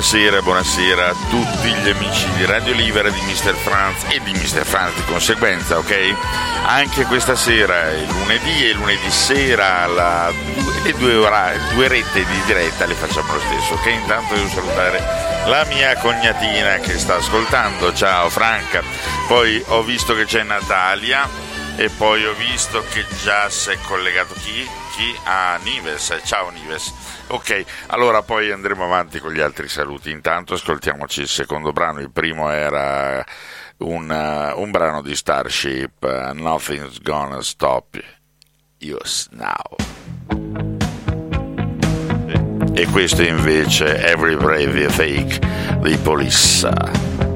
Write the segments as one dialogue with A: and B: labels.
A: Buonasera, buonasera a tutti gli amici di Radio Libera, di Mr. Franz e di Mr. Franz di conseguenza, ok? Anche questa sera, il lunedì e lunedì sera, la, le due, ora, due rette di diretta le facciamo lo stesso, ok? Intanto devo salutare la mia cognatina che sta ascoltando, ciao Franca. Poi ho visto che c'è Natalia, E poi ho visto che già si è collegato chi? Chi? Ah, Nives. Ciao Nives. Ok, allora poi andremo avanti con gli altri saluti. Intanto ascoltiamoci il secondo brano. Il primo era un, uh, un brano di Starship, uh, Nothing's Gonna Stop Us Now. E questo invece Every Brave You Take dei Police.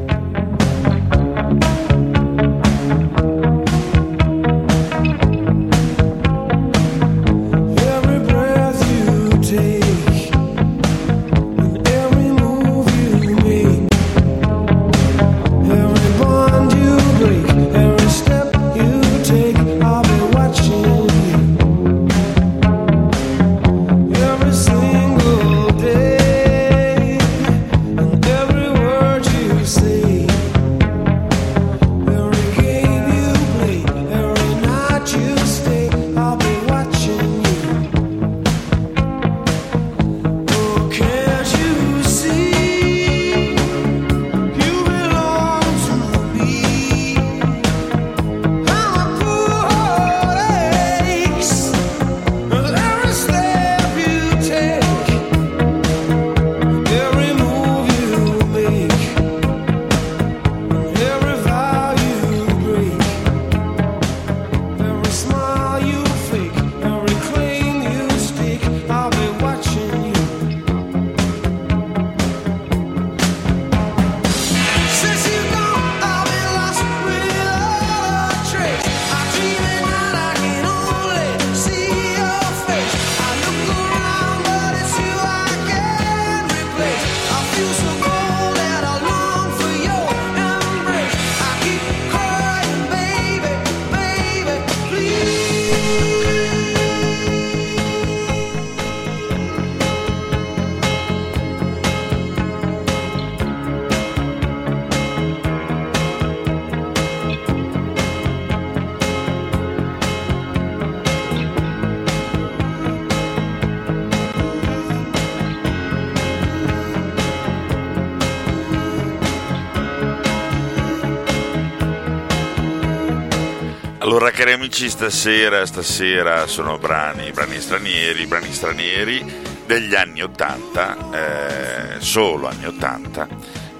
A: Stasera, stasera sono brani, brani stranieri, brani stranieri degli anni 80, eh, solo anni 80,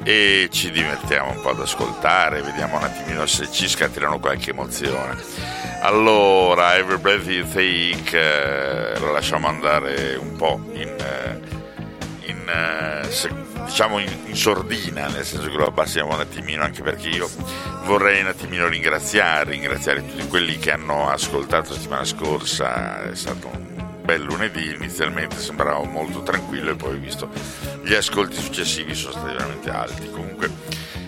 A: e ci divertiamo un po' ad ascoltare, vediamo un attimino se ci scatenano qualche emozione. Allora, Every Breath You Take, eh, lo lasciamo andare un po' in... eh, in, eh, se- diciamo in, in sordina, nel senso che lo abbassiamo un attimino, anche perché io vorrei un attimino ringraziare, ringraziare tutti quelli che hanno ascoltato la settimana scorsa, è stato un bel lunedì, inizialmente sembrava molto tranquillo e poi ho visto gli ascolti successivi sono stati veramente alti, comunque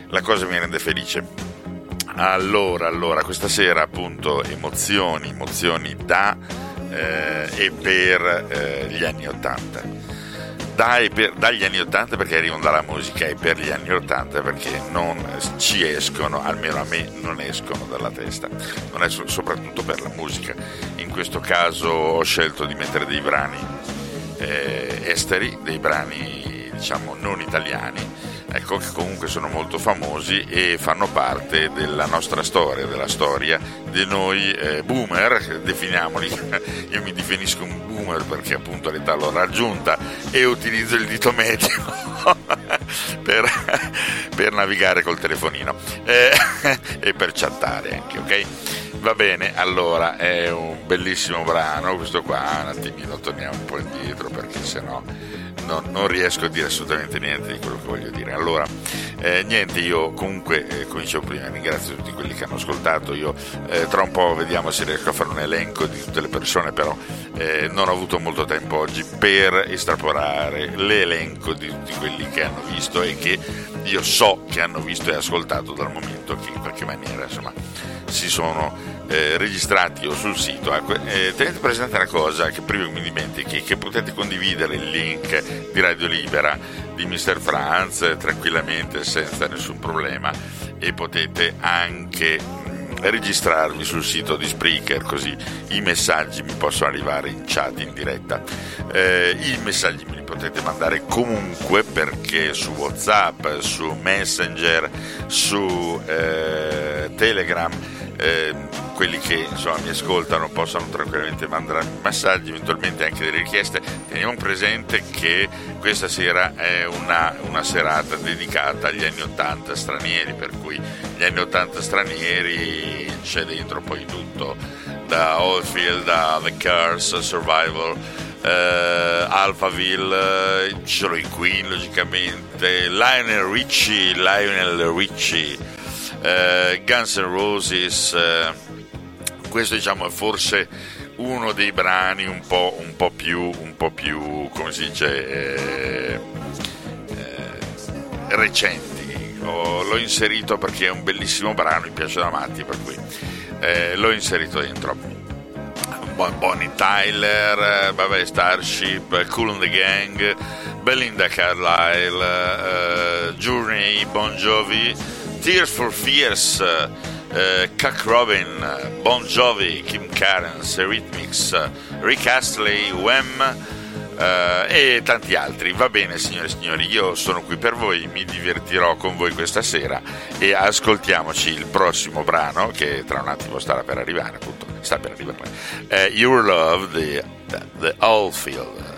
A: la cosa mi rende felice. Allora, allora, questa sera appunto emozioni, emozioni da eh, e per eh, gli anni 80 dai per- dagli anni 80 perché arrivano dalla musica e per gli anni 80 perché non ci escono, almeno a me non escono dalla testa, non è so- soprattutto per la musica. In questo caso ho scelto di mettere dei brani eh, esteri, dei brani diciamo non italiani, ecco che comunque sono molto famosi e fanno parte della nostra storia, della storia di noi eh, boomer, definiamoli, io mi definisco un boomer perché appunto l'età l'ho raggiunta e utilizzo il dito medio per, per navigare col telefonino eh, e per chattare anche, ok? Va bene, allora è un bellissimo brano, questo qua, un attimino torniamo un po' indietro perché sennò non, non riesco a dire assolutamente niente di quello che voglio dire. Allora, eh, niente, io comunque, eh, come dicevo prima, ringrazio tutti quelli che hanno ascoltato, io eh, tra un po' vediamo se riesco a fare un elenco di tutte le persone, però eh, non ho avuto molto tempo oggi per estrapolare l'elenco di tutti quelli che hanno visto e che io so che hanno visto e ascoltato dal momento che in qualche maniera insomma si sono eh, registrati o sul sito. Ecco, eh, tenete presente una cosa che prima mi dimentichi, che potete condividere il link di Radio Libera di Mr. Franz tranquillamente senza nessun problema e potete anche mh, registrarvi sul sito di Spreaker così i messaggi mi possono arrivare in chat in diretta Eh, i messaggi me li potete mandare comunque perché su Whatsapp su Messenger su eh, Telegram eh, quelli che insomma, mi ascoltano possano tranquillamente mandarmi messaggi, eventualmente anche delle richieste. Teniamo presente che questa sera è una, una serata dedicata agli anni 80 stranieri, per cui gli anni 80 stranieri c'è dentro poi tutto, da Oldfield a The Cars, Survival, eh, Alphaville, eh, ci sono i Queen logicamente, Lionel Richie, Lionel Richie, eh, Guns N' Roses, eh, questo diciamo è forse uno dei brani un po', un po più, un po' più, come si dice, eh, eh, recenti. Ho- l'ho inserito perché è un bellissimo brano, mi piace da matti, per cui eh, l'ho inserito dentro. Bon- Bonnie Tyler, vabbè, Starship, Cool and the Gang, Belinda Carlisle, eh, Journey, Bon Jovi, Tears for Fears, eh, Cuck Robin, Bon Jovi, Kim Carnes, Eurythmics, Rick Astley, Wham eh, e tanti altri. Va bene signore e signori, io sono qui per voi, mi divertirò con voi questa sera e ascoltiamoci il prossimo brano che tra un attimo starà per arrivare, appunto, sta per arrivare. Eh, Your Love, the, the Oldfield.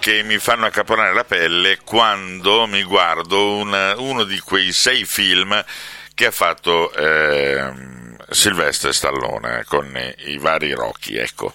A: Che mi fanno accaponare la pelle quando mi guardo un- uno di quei sei film che ha fatto ehm, Sylvester Stallone con i vari Rocky. Ecco,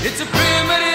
B: It's a primitive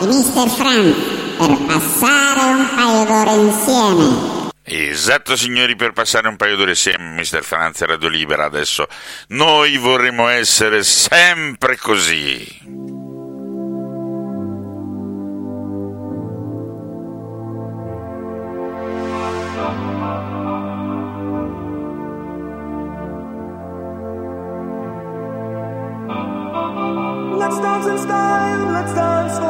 C: di Mr. Frank per passare un paio d'ore insieme.
A: Esatto signori, per passare un paio d'ore insieme, Mr. Franz e Radio Libera adesso. Noi vorremmo essere sempre così.
D: Let's dance in style, let's dance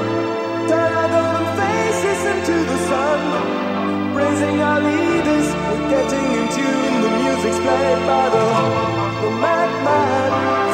D: Turn our golden faces into the sun. Praising our leaders, we're getting in tune. The music's played by the, the madman.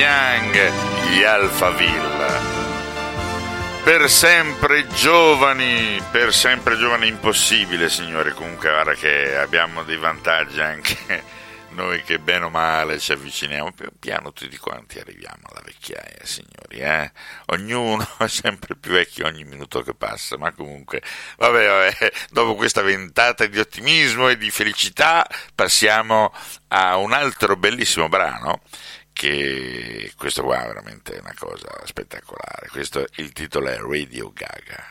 A: Young, gli Alphaville. Per sempre giovani, per sempre giovani impossibile, signore. Comunque, guarda che abbiamo dei vantaggi anche noi che bene o male ci avviciniamo pian piano tutti quanti arriviamo alla vecchiaia, signori, eh? Ognuno è sempre più vecchio ogni minuto che passa, ma comunque, vabbè, vabbè, dopo questa ventata di ottimismo e di felicità passiamo a un altro bellissimo brano che questo qua è veramente una cosa spettacolare. Questo il titolo è Radio Gaga.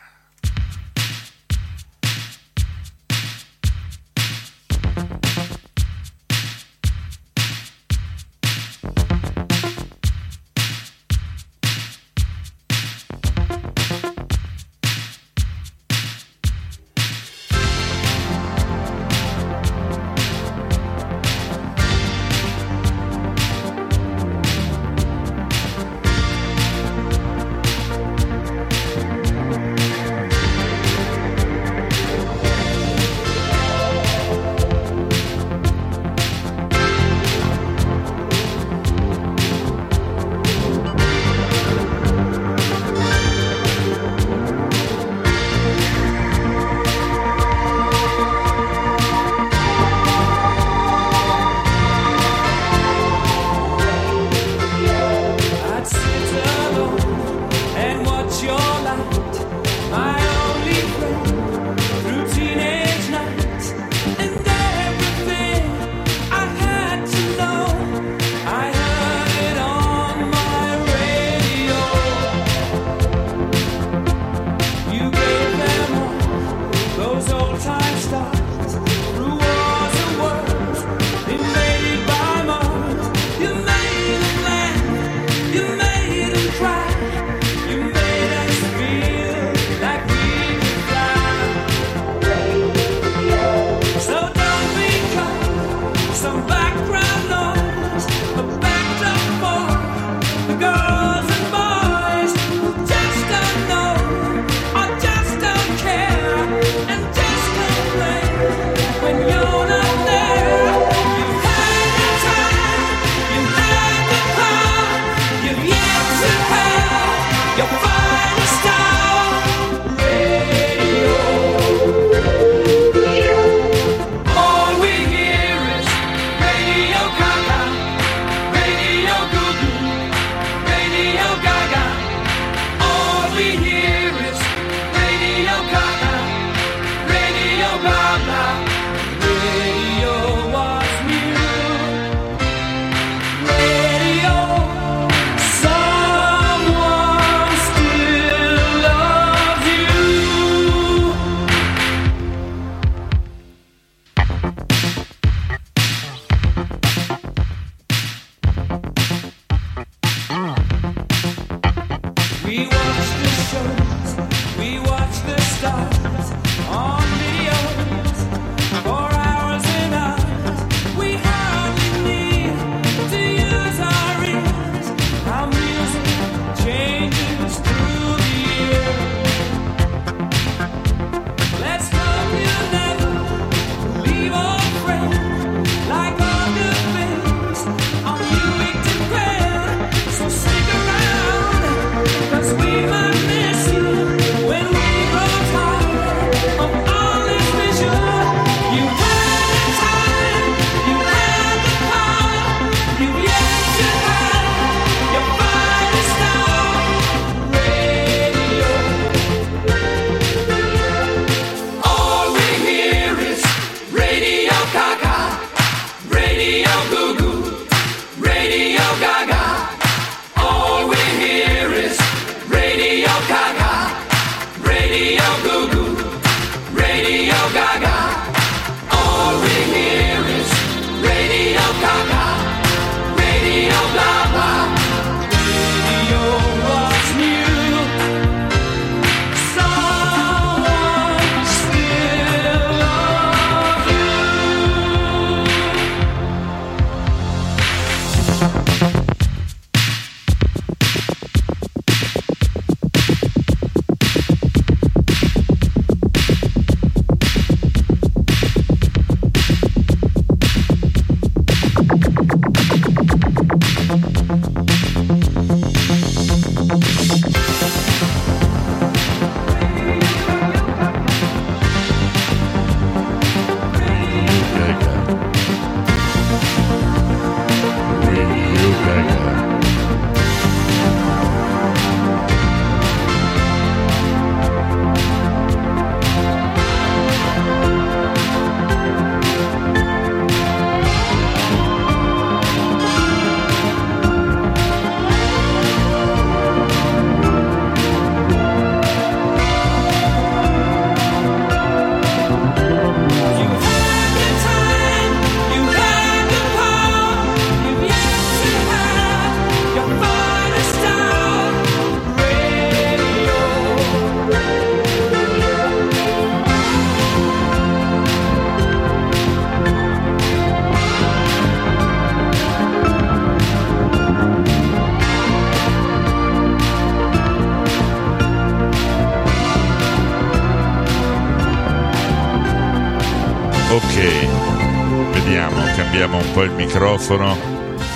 B: microfono,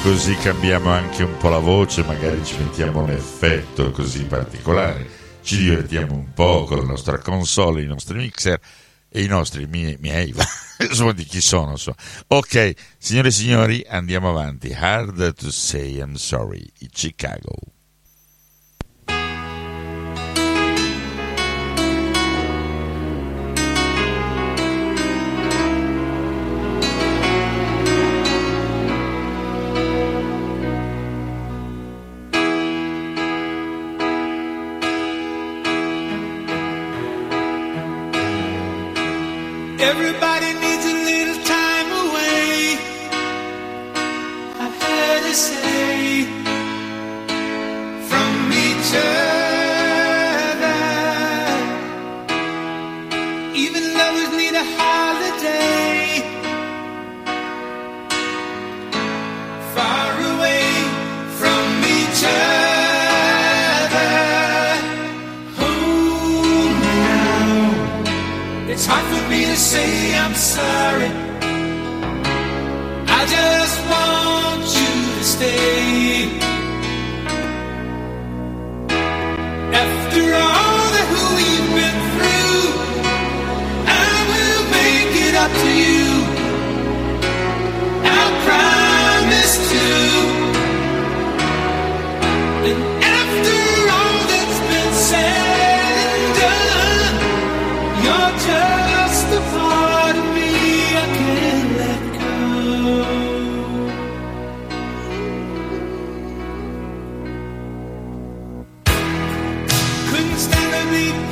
B: così cambiamo anche un po' la voce, magari ci mettiamo un effetto così particolare, ci divertiamo un po' con la nostra console, i nostri mixer e i nostri miei, miei insomma di chi sono. Insomma. Ok, signore e signori, andiamo avanti. Hard to say I'm sorry, Chicago.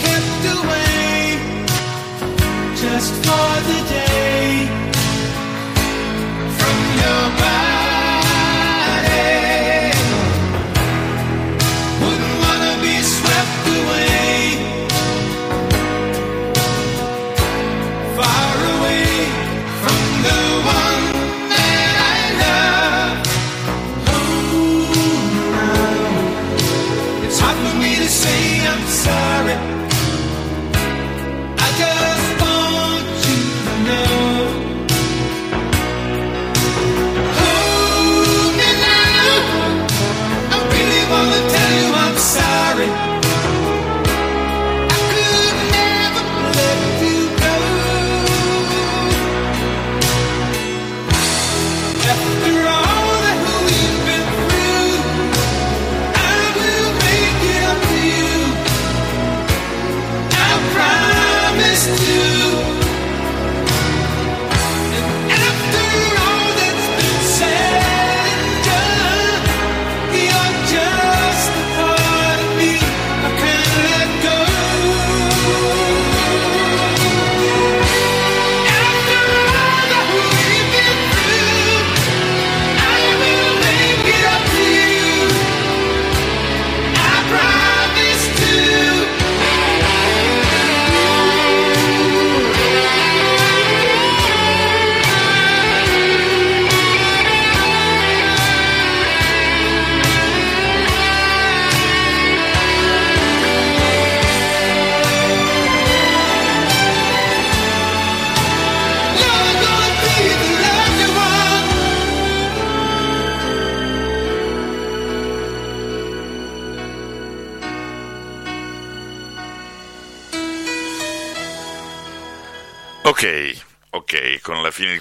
B: Kept away just for the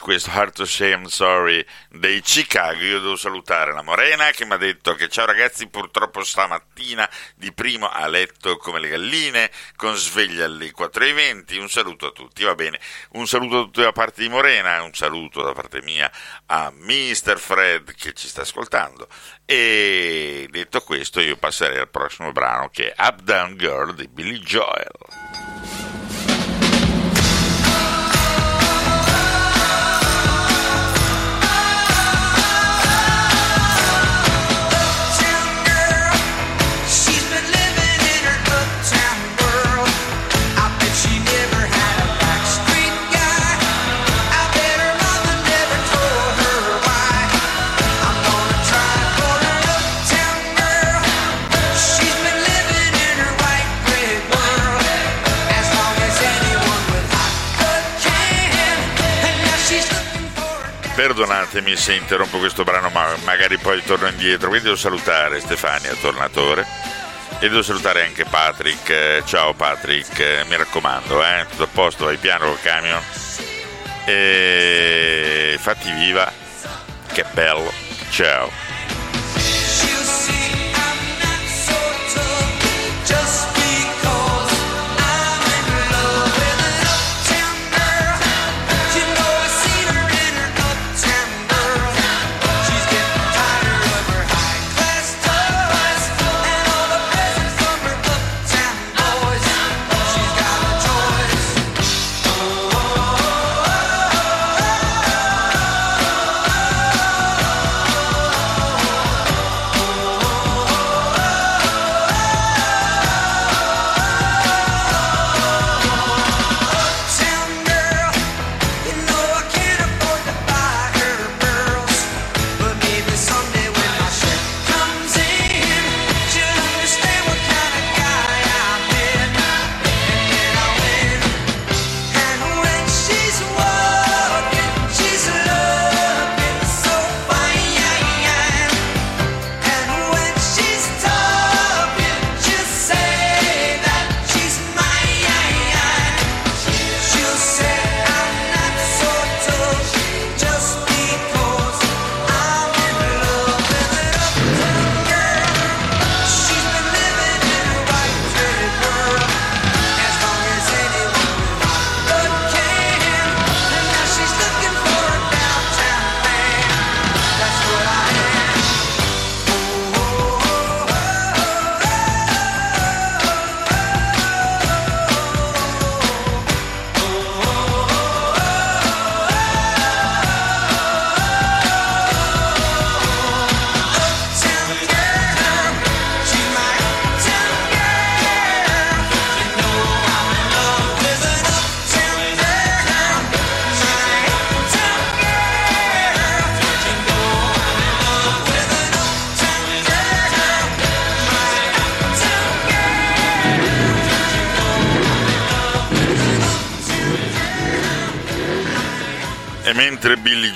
A: questo Hard to I'm Sorry dei Chicago io devo salutare la Morena che mi ha detto che ciao ragazzi purtroppo stamattina di primo a letto come le galline con sveglia alle 4.20, un saluto a tutti, va bene, un saluto a tutti da parte di Morena, un saluto da parte mia a Mr. Fred che ci sta ascoltando e detto questo io passerei al prossimo brano che è Up Down Girl di Billy Joel. Perdonatemi se interrompo questo brano, ma magari poi torno indietro. Quindi devo salutare Stefania Tornatore e devo salutare anche Patrick. Ciao Patrick, mi raccomando, eh, tutto a posto, vai piano col camion. E fatti viva, che bello. Ciao.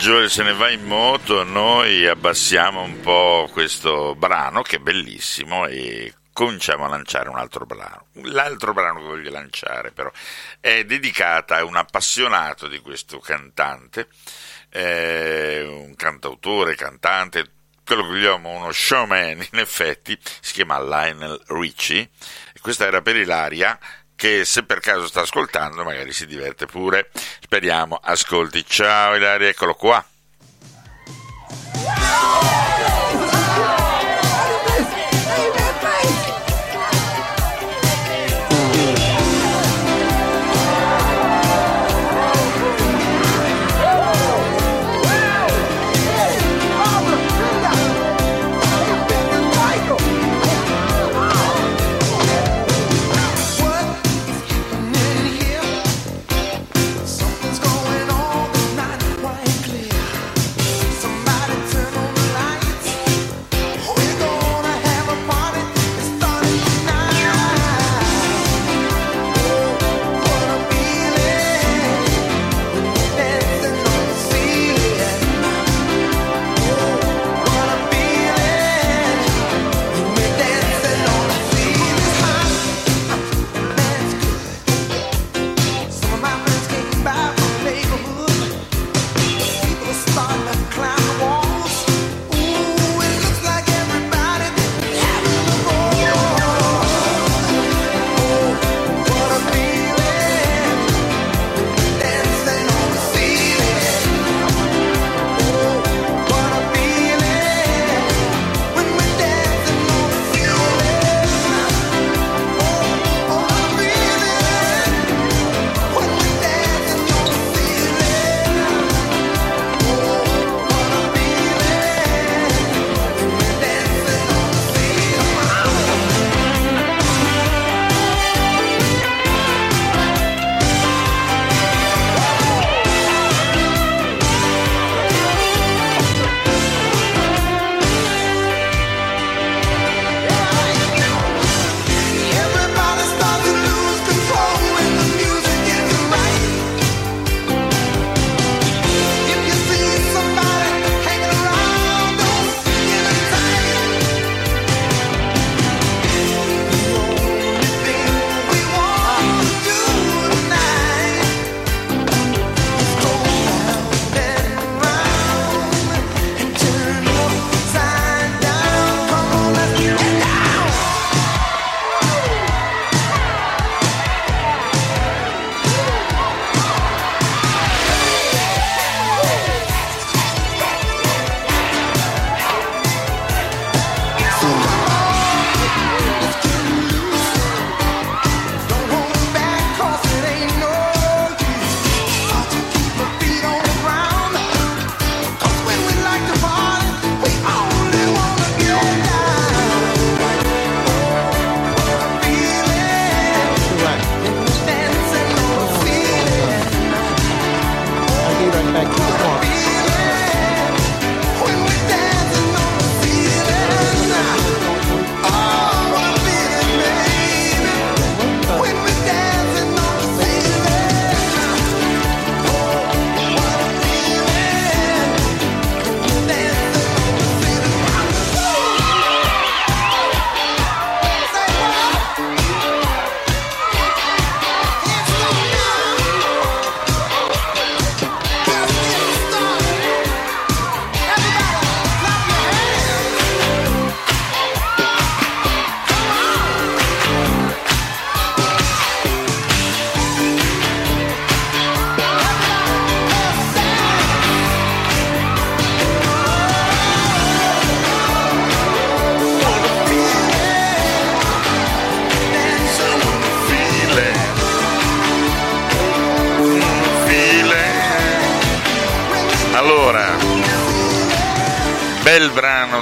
E: Joel se ne va in moto, noi abbassiamo un po' questo brano che è bellissimo e cominciamo a lanciare un altro brano. L'altro brano che voglio lanciare però è dedicata a un appassionato di questo cantante, eh, un cantautore, cantante, quello che vogliamo uno showman in effetti, si chiama Lionel Richie, questa era per Ilaria che se per caso sta ascoltando magari si diverte pure, speriamo ascolti. Ciao Ilaria, eccolo qua.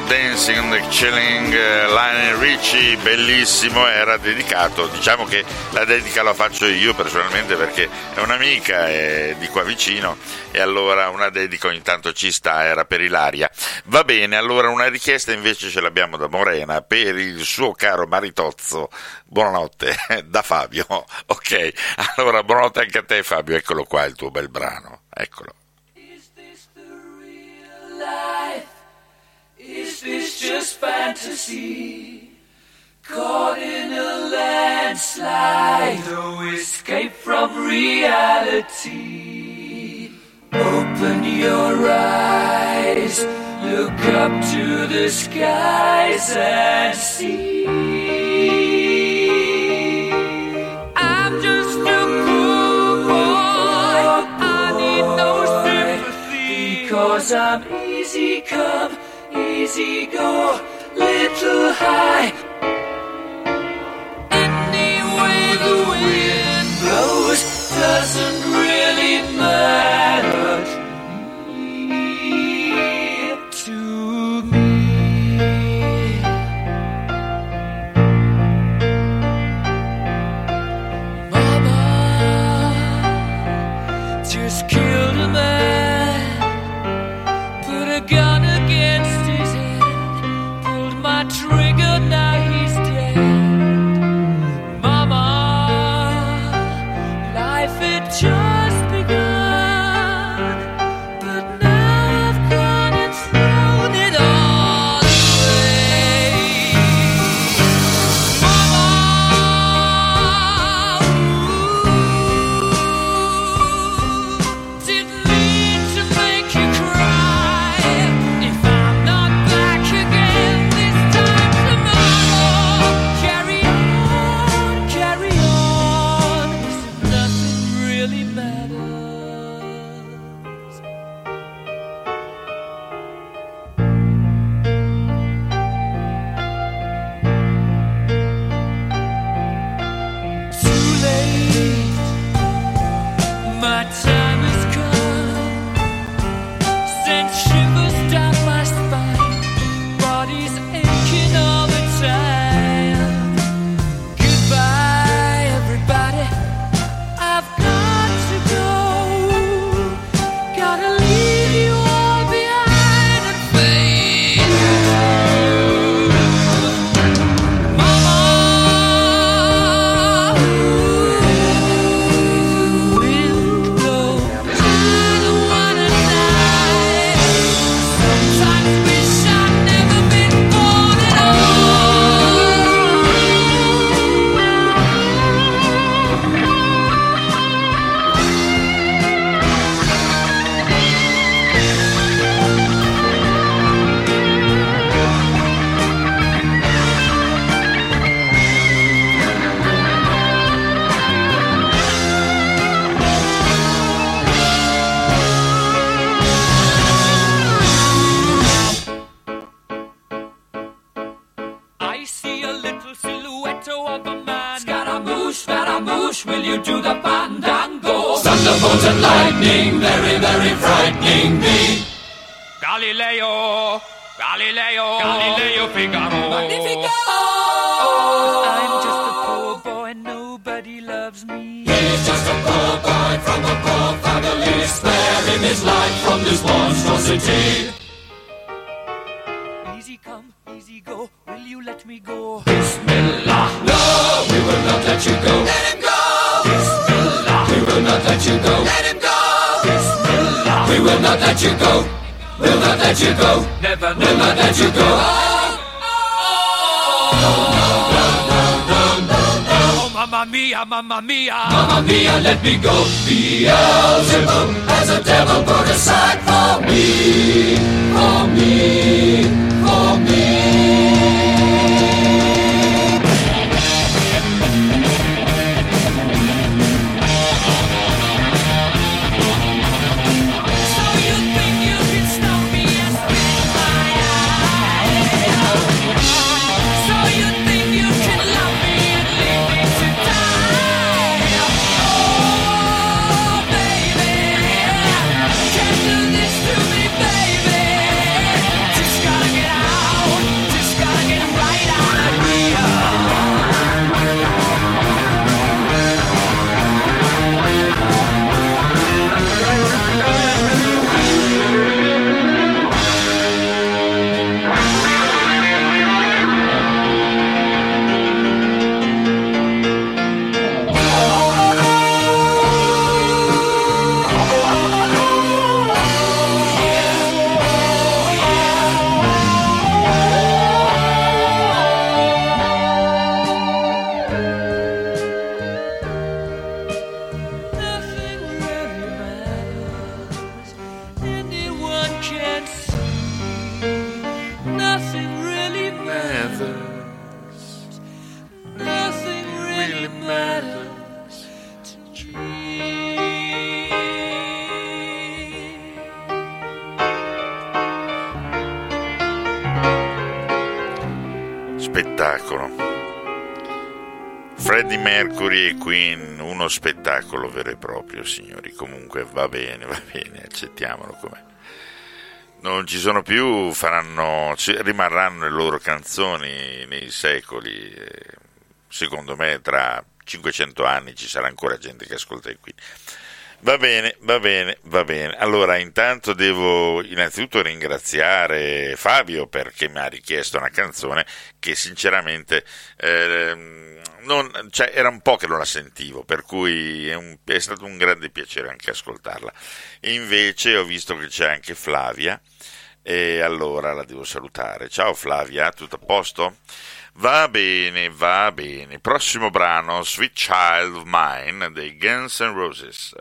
A: Dancing on the
E: Chilling eh, Lionel Richie, bellissimo, era dedicato, diciamo che la dedica la faccio io personalmente perché è un'amica è di qua vicino e allora una dedica ogni tanto ci sta, era per Ilaria. Va bene, allora una richiesta invece ce l'abbiamo da Morena per il suo caro maritozzo, buonanotte, da Fabio, ok, allora buonanotte anche a te Fabio, eccolo qua il tuo bel brano, eccolo.
F: life. Is this just fantasy? Caught in a landslide, no escape from reality. Open your eyes, look up to the skies and see. I'm just a poor boy, I need no sympathy because I'm easy come Easy go, little high. Any way the wind blows doesn't really matter.
A: Mercury e Queen, uno spettacolo vero e proprio, signori. Comunque va bene, va bene, accettiamolo com'è. Non ci sono più, faranno, rimarranno le loro canzoni nei secoli. e Secondo me tra 500 anni ci sarà ancora gente che ascolta i Queen. Va bene, va bene, va bene. Allora, intanto devo innanzitutto ringraziare Fabio perché mi ha richiesto una canzone che sinceramente ehm, non- cioè, era un po' che non la sentivo, per cui è, un- è stato un grande piacere anche ascoltarla. Invece ho visto che c'è anche Flavia e allora la devo salutare. Ciao Flavia, tutto a posto? Va bene, va bene. Prossimo brano, Sweet Child of Mine dei Guns N' Roses.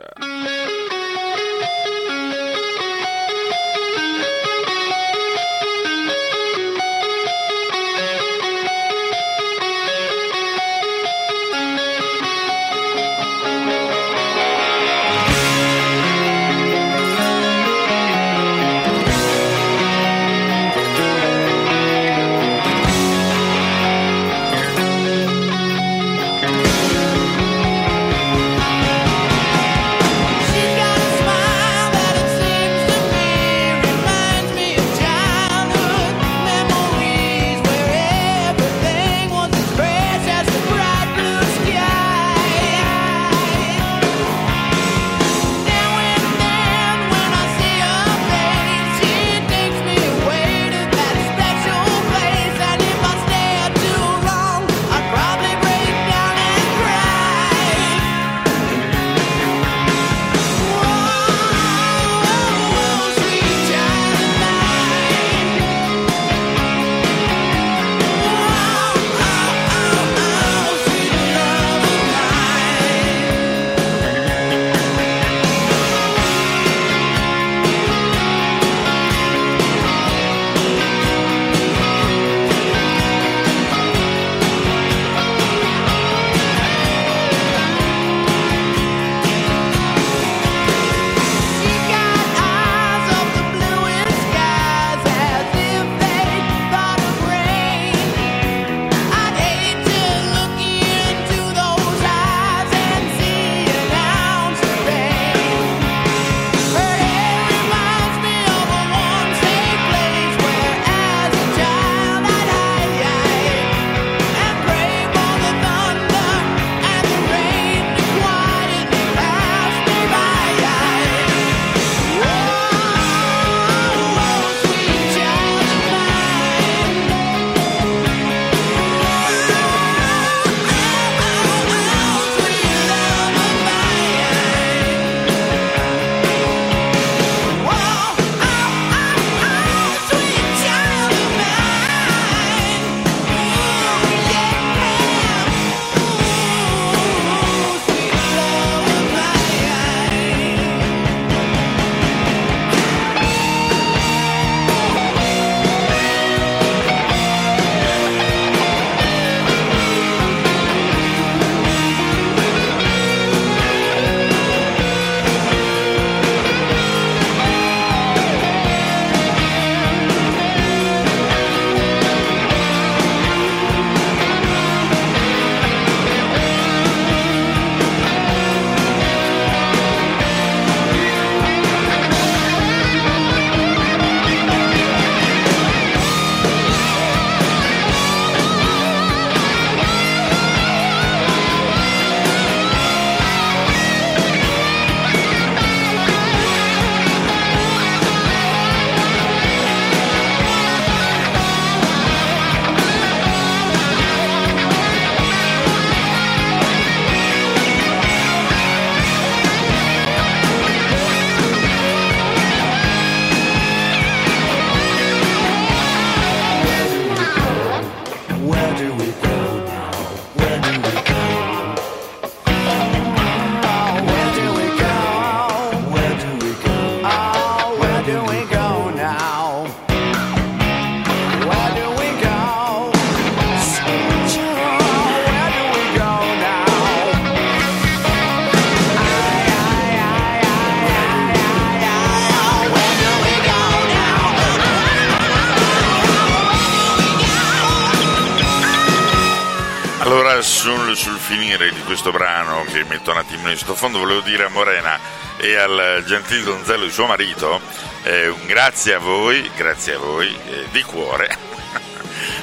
A: Dire a Morena e al gentil donzello di suo marito eh, un grazie a voi, grazie a voi, eh, di cuore.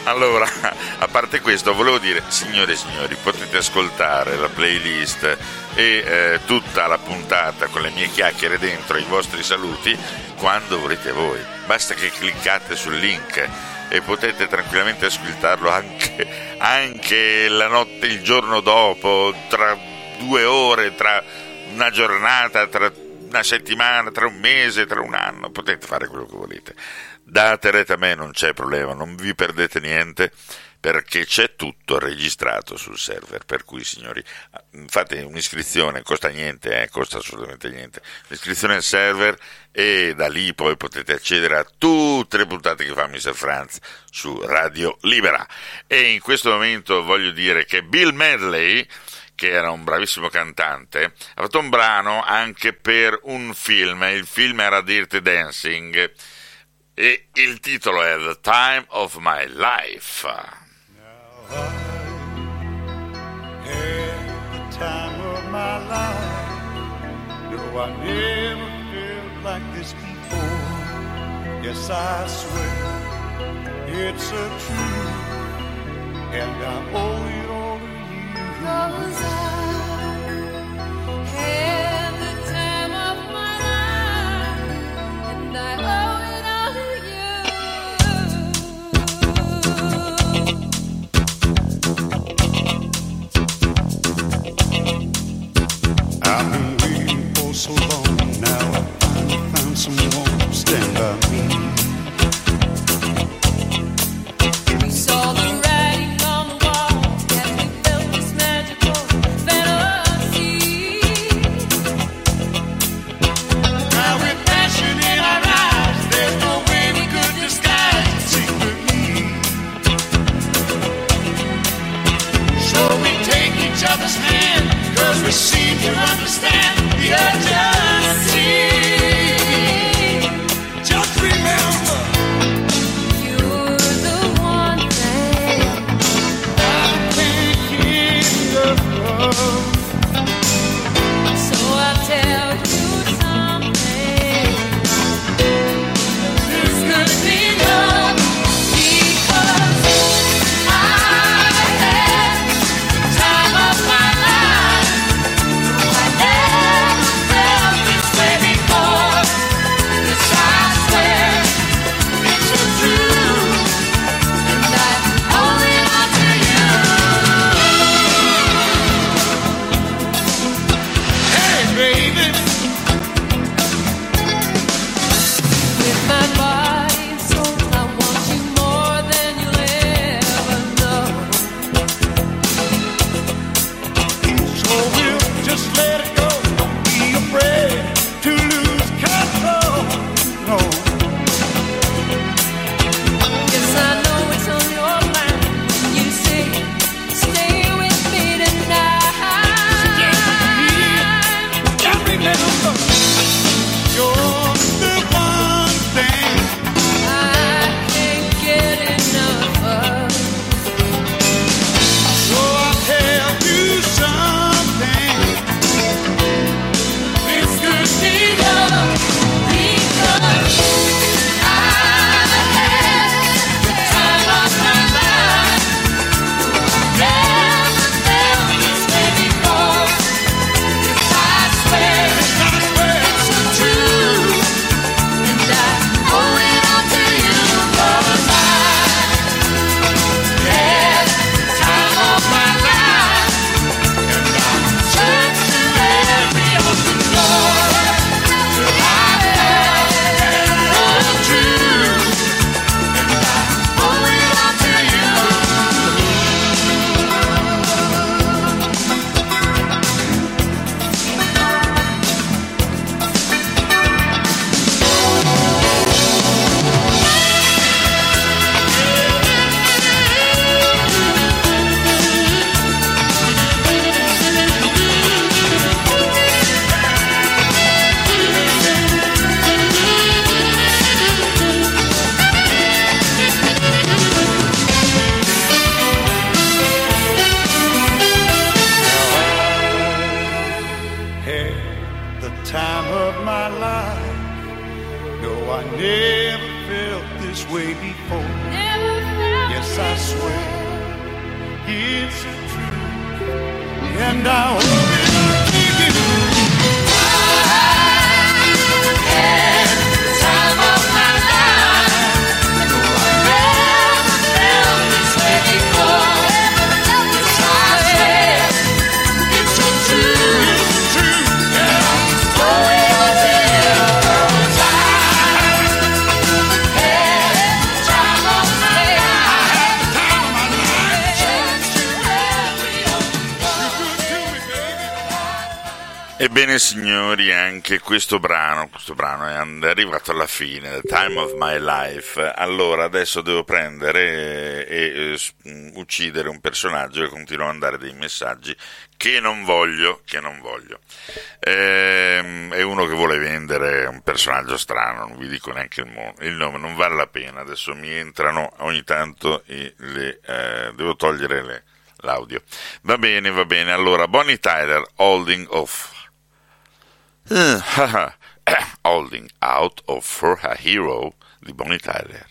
A: Allora, a parte questo, volevo dire, signore e signori, potete ascoltare la playlist e eh, tutta la puntata con le mie chiacchiere dentro i vostri saluti quando volete voi. Basta che cliccate sul link e potete tranquillamente ascoltarlo anche, anche la notte, il giorno dopo, tra due ore, tra una giornata, tra una settimana, tra un mese, tra un anno, potete fare quello che volete. Date rete a me, non c'è problema, non vi perdete niente perché c'è tutto registrato sul server, per cui signori fate un'iscrizione, costa niente, eh, costa assolutamente niente, l'iscrizione al server e da lì poi potete accedere a tutte le puntate che fa Mr. Franz su Radio Libera. E in questo momento voglio dire che Bill Medley che era un bravissimo cantante, ha fatto un brano anche per un film, il film era Dirty Dancing e il titolo è The Time of My Life.
F: had the time of my life. No, I never felt like this before. Yes, I swear it's a truth, and I owe you. I've been waiting for so long now. I finally found someone to stand by me. others understand the urgency. Just remember.
G: You're the one thing
F: I. signori, anche questo brano, questo brano è arrivato alla fine, The Time of My Life. Allora, adesso devo prendere eh, e, eh, e uccidere un personaggio e continuo a mandare dei messaggi che non voglio, che non voglio. Ehm, è uno che vuole vendere un personaggio strano, non vi dico neanche il, mo- il nome, non vale la pena. Adesso mi entrano ogni tanto e le, eh, devo togliere le, l'audio. Va bene, va bene. Allora, Bonnie Tyler, Holding Off. holding out of for her hero, the Bonnie Tyler.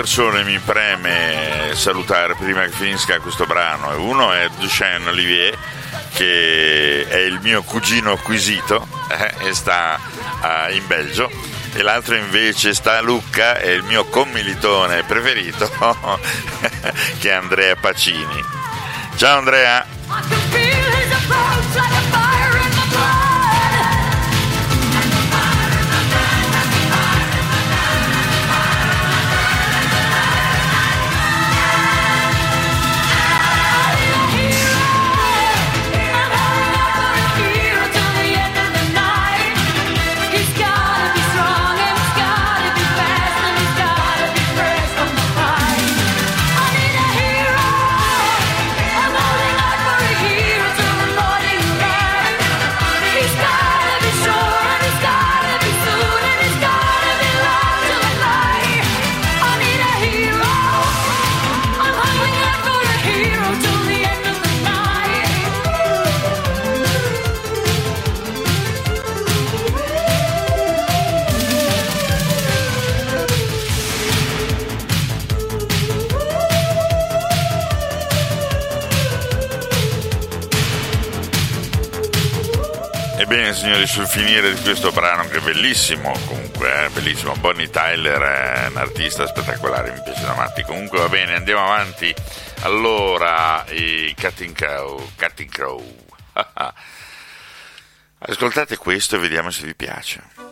F: persone mi preme salutare prima che finisca questo brano. Uno è Duchenne Olivier, che è il mio cugino acquisito eh, e sta eh, in Belgio. E l'altro invece sta Lucca è il mio commilitone preferito che è Andrea Pacini. Ciao Andrea.
D: signori, sul finire di questo brano che è bellissimo, comunque, è bellissimo. Bonnie Tyler è un artista spettacolare, mi piace da matti. Comunque va bene, andiamo avanti. Allora, i Cutting Crow, Cutting Crow. Ascoltate questo e vediamo se vi piace.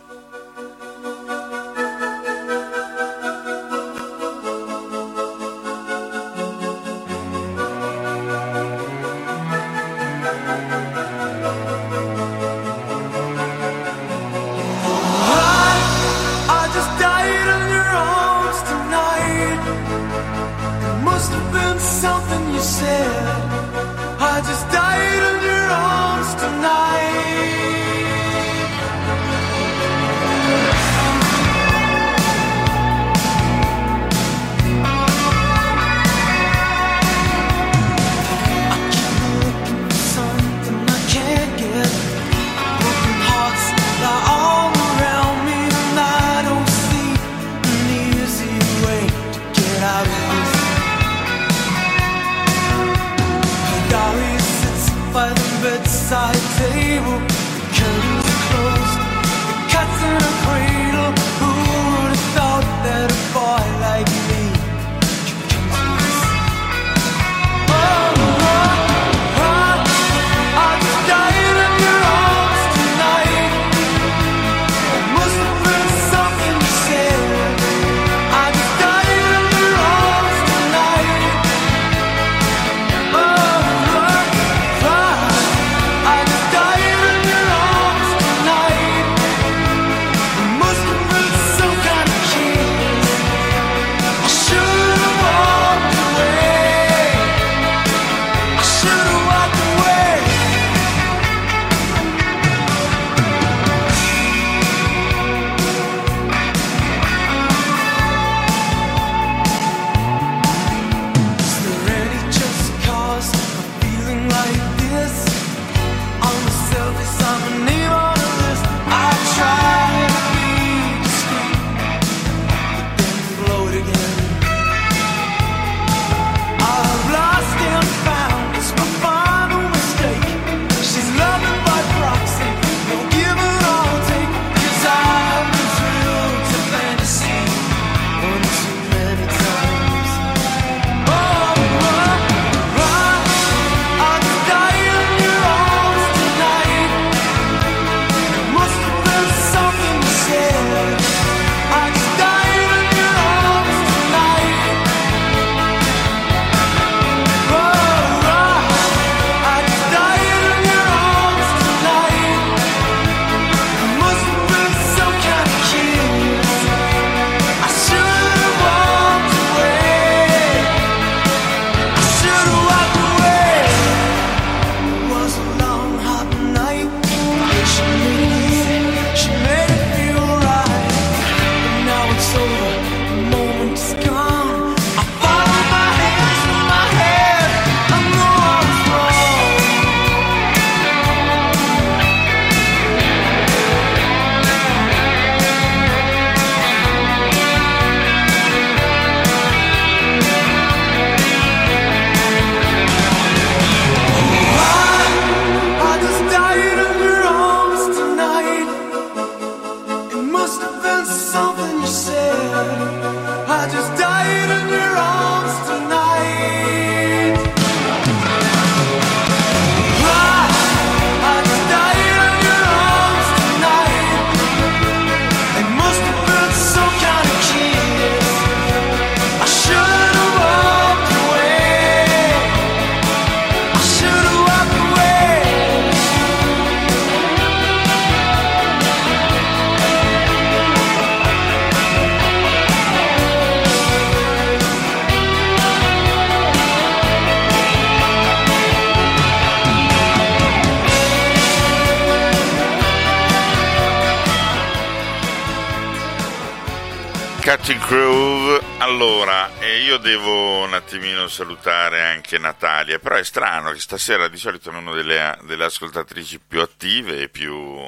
D: strano che stasera di solito è una delle, delle ascoltatrici più attive e più,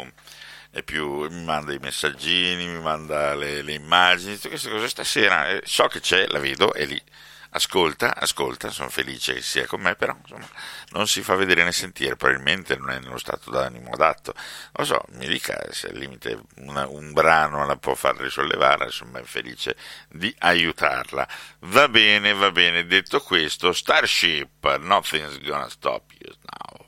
D: e più mi manda i messaggini, mi manda le, le immagini, tutte queste cose. Stasera eh, so che c'è, la vedo, è lì
A: ascolta, ascolta, sono felice che sia con me, però insomma, non si fa vedere né sentire, probabilmente non è nello stato d'animo adatto. Non so, mi dica se al limite una, un brano la può far risollevare, insomma è felice di aiutarla. Va bene, va bene, detto questo, Starship, nothing's gonna stop you now.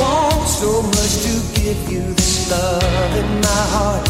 F: want so much to give you this love in my heart.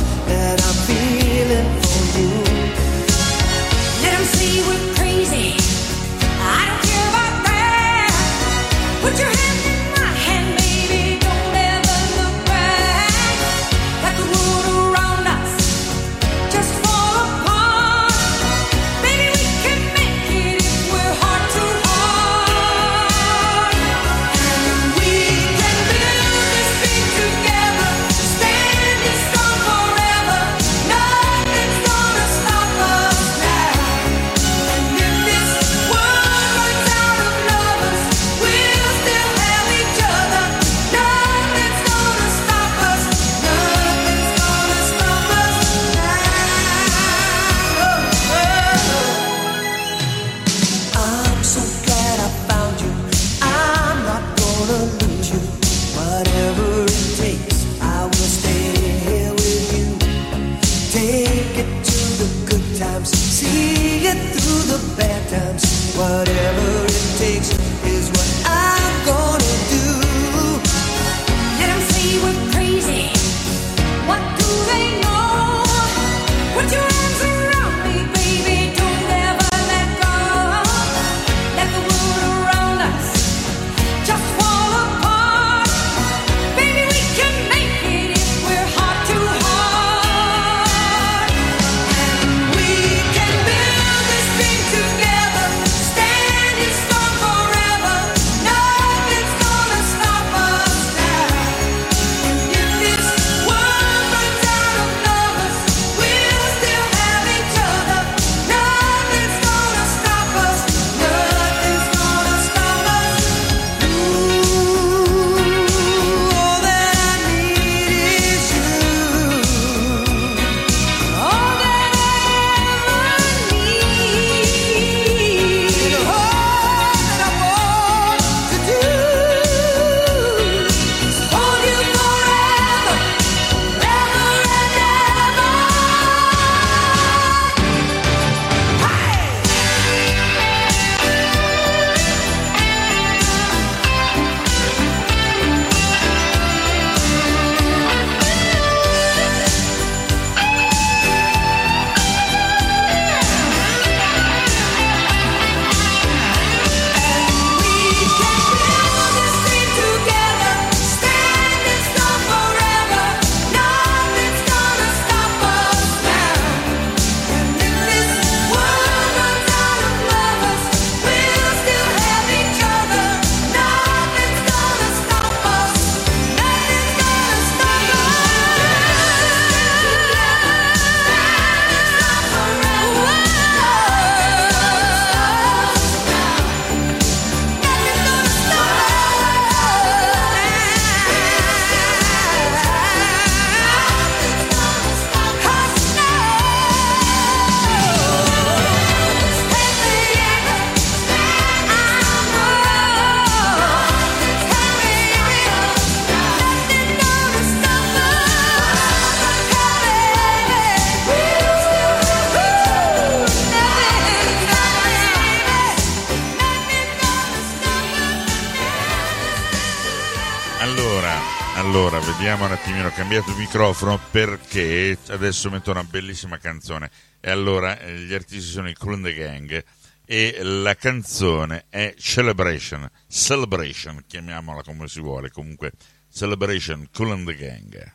H: cambiato il microfono perché adesso metto una bellissima canzone. E allora eh, gli artisti sono i Clown the Gang e la canzone è Celebration. Celebration, chiamiamola come si vuole, comunque Celebration Clown the Gang.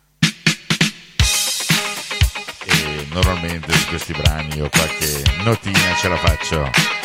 B: E normalmente su questi brani io qualche notina ce la faccio.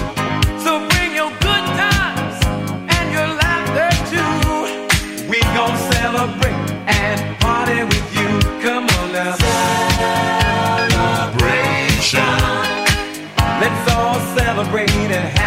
A: rain and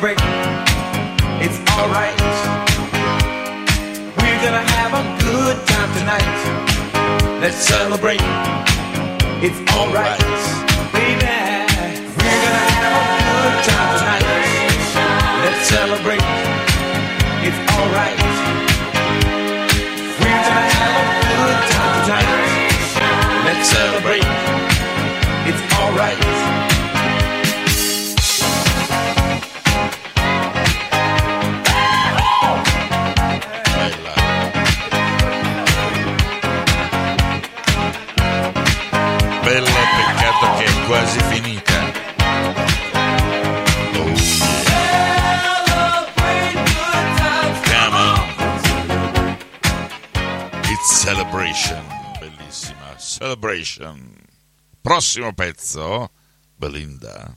B: break. prossimo pezzo, Belinda.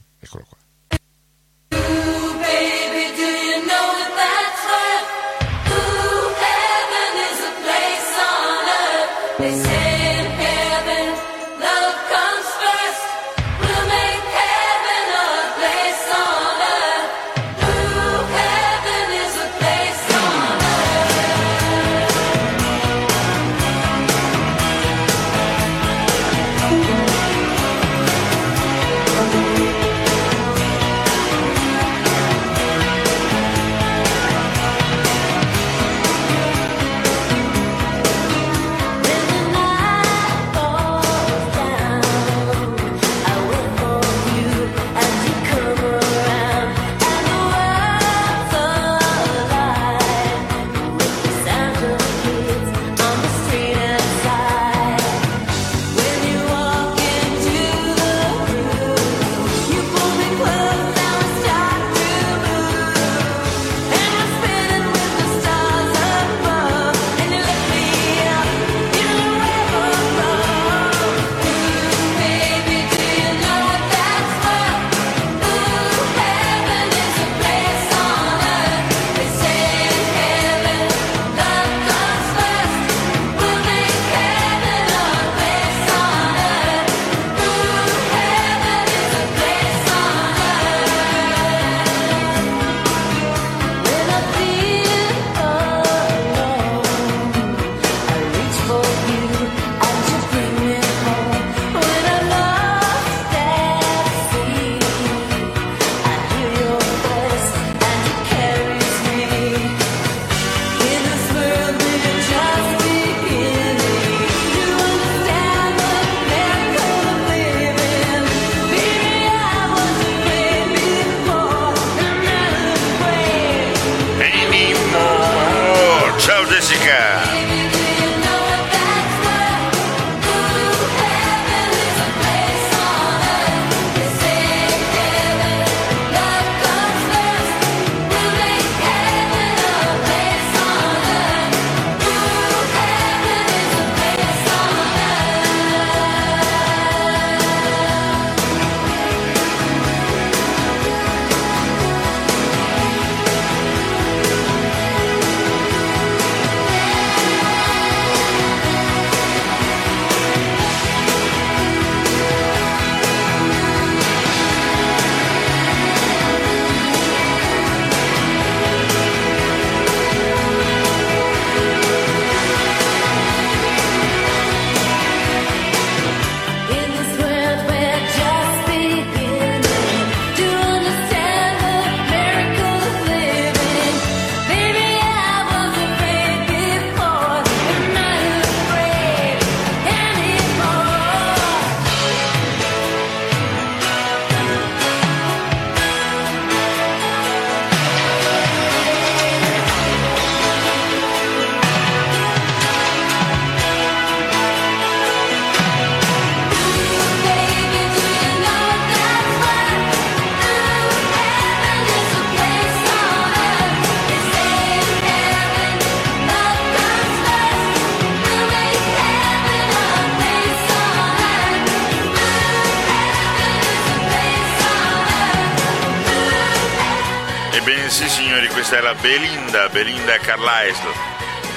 E: Belinda, Belinda Carlisle.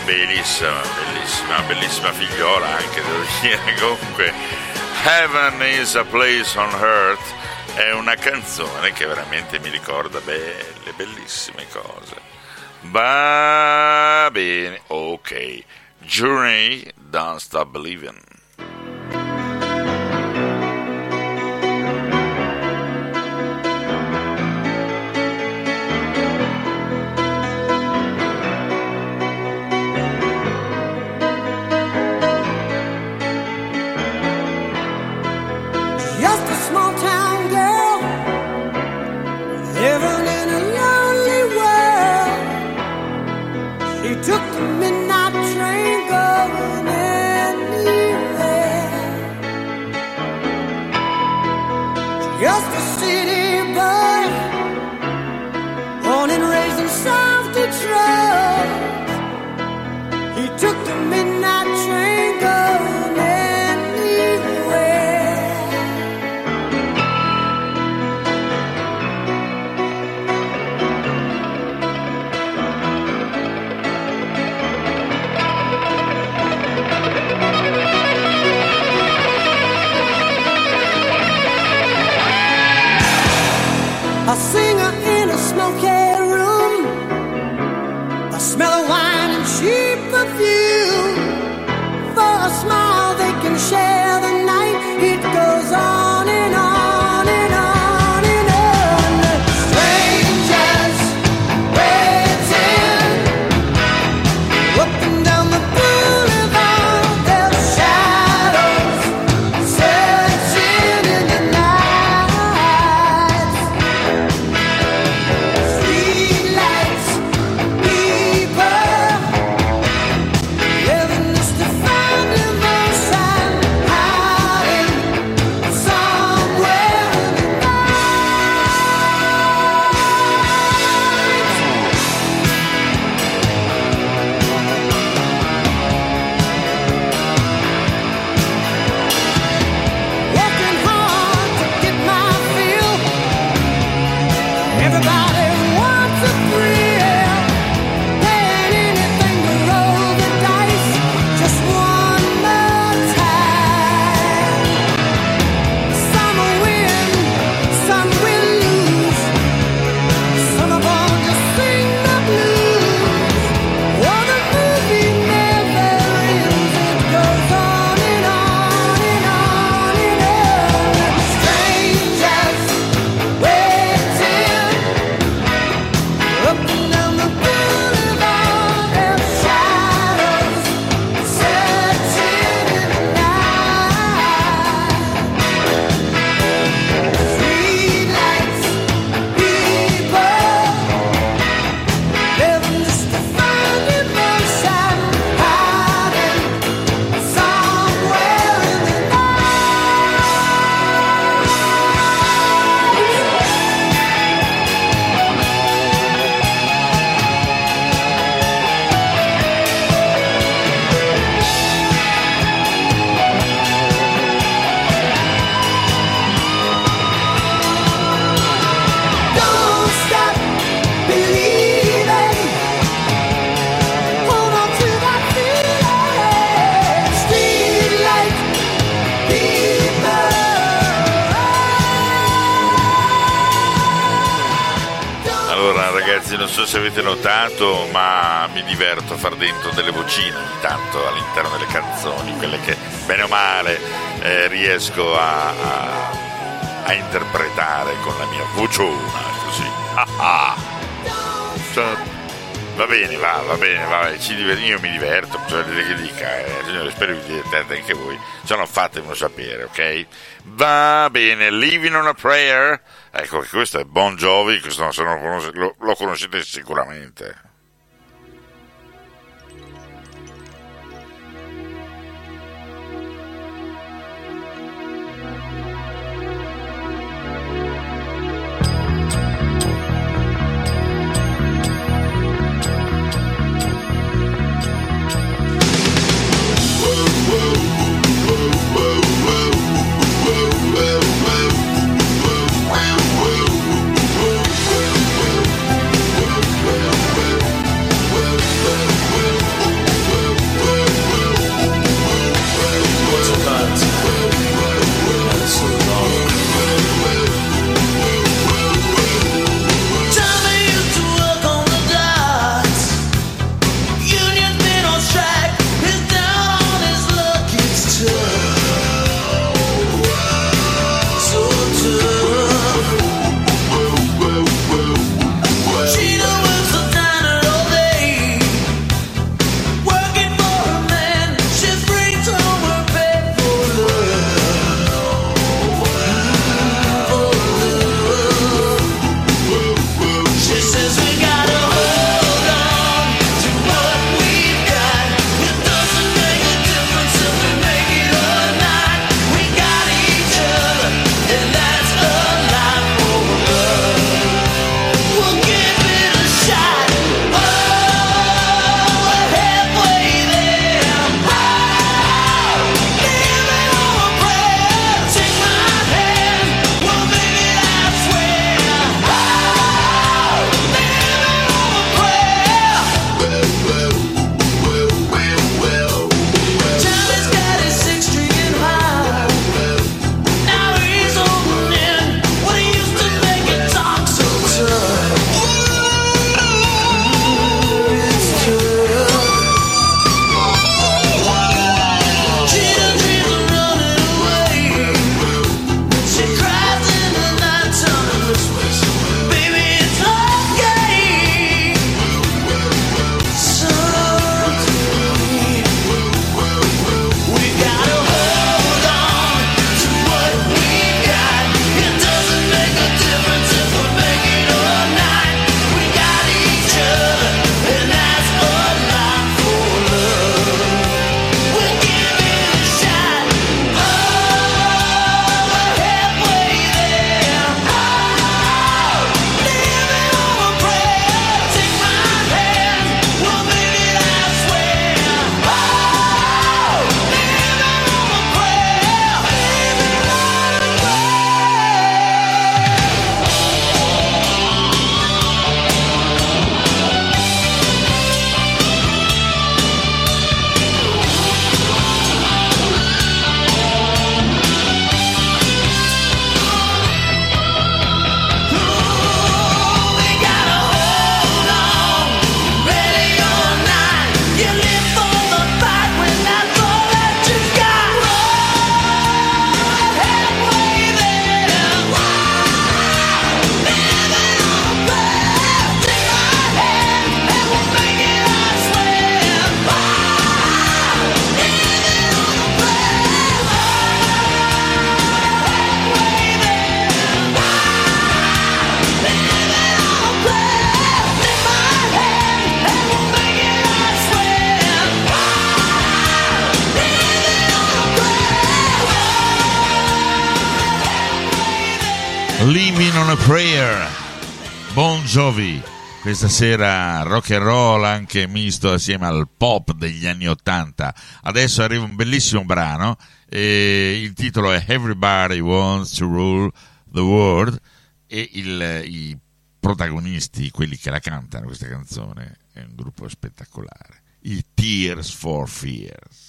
E: Bellissima, bellissima, bellissima figliola anche, devo dire. Comunque, Heaven is a Place on Earth è una canzone che veramente mi ricorda belle, bellissime cose. Va bene, ok. Journey, Don't Stop Believing.
A: Rain on a
E: Prayer, ecco che questo è Bon Jovi, questo lo, lo conoscete sicuramente.
D: Questa sera rock and roll anche misto assieme al pop degli anni Ottanta. Adesso arriva un bellissimo brano e il titolo è Everybody Wants to Rule the World e il- i protagonisti, quelli che la cantano questa canzone, è un gruppo spettacolare. I Tears for Fears.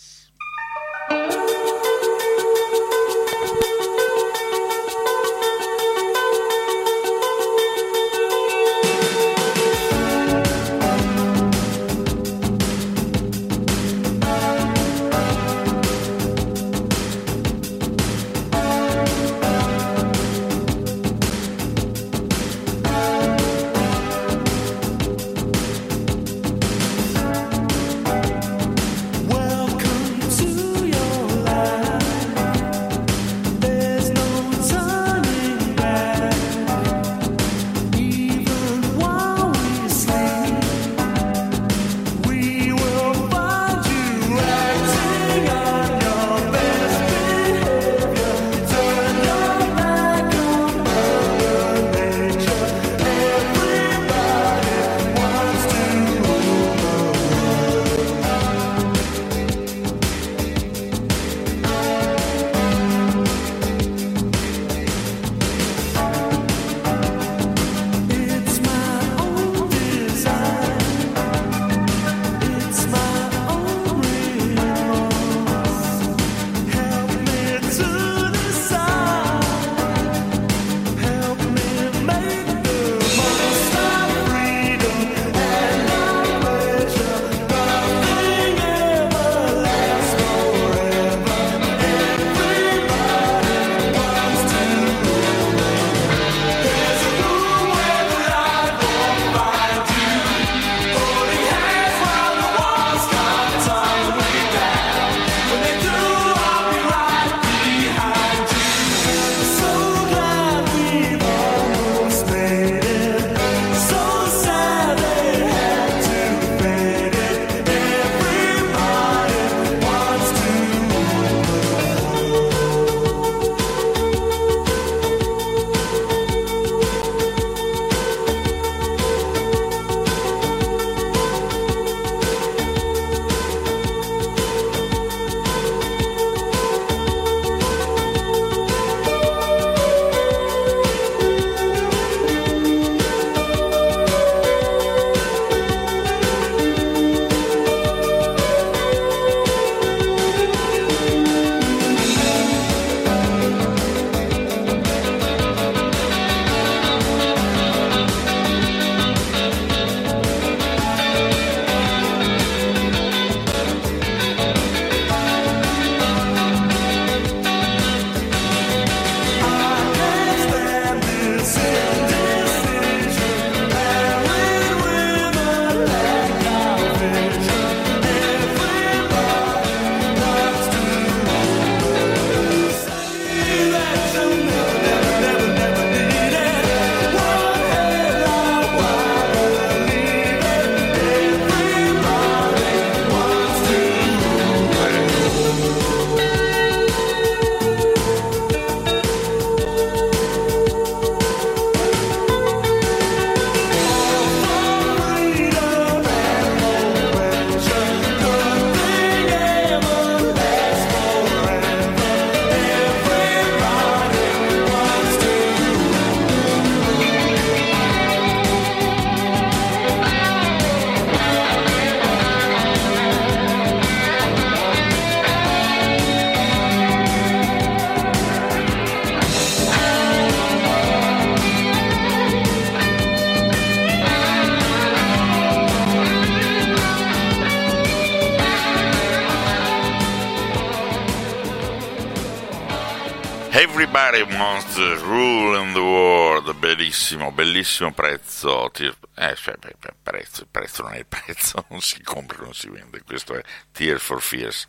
A: Bellissimo, bellissimo prezzo. Eh, cioè, prezzo, il prezzo non è il prezzo, non si compra, non si vende. Questo è Tears for Fears.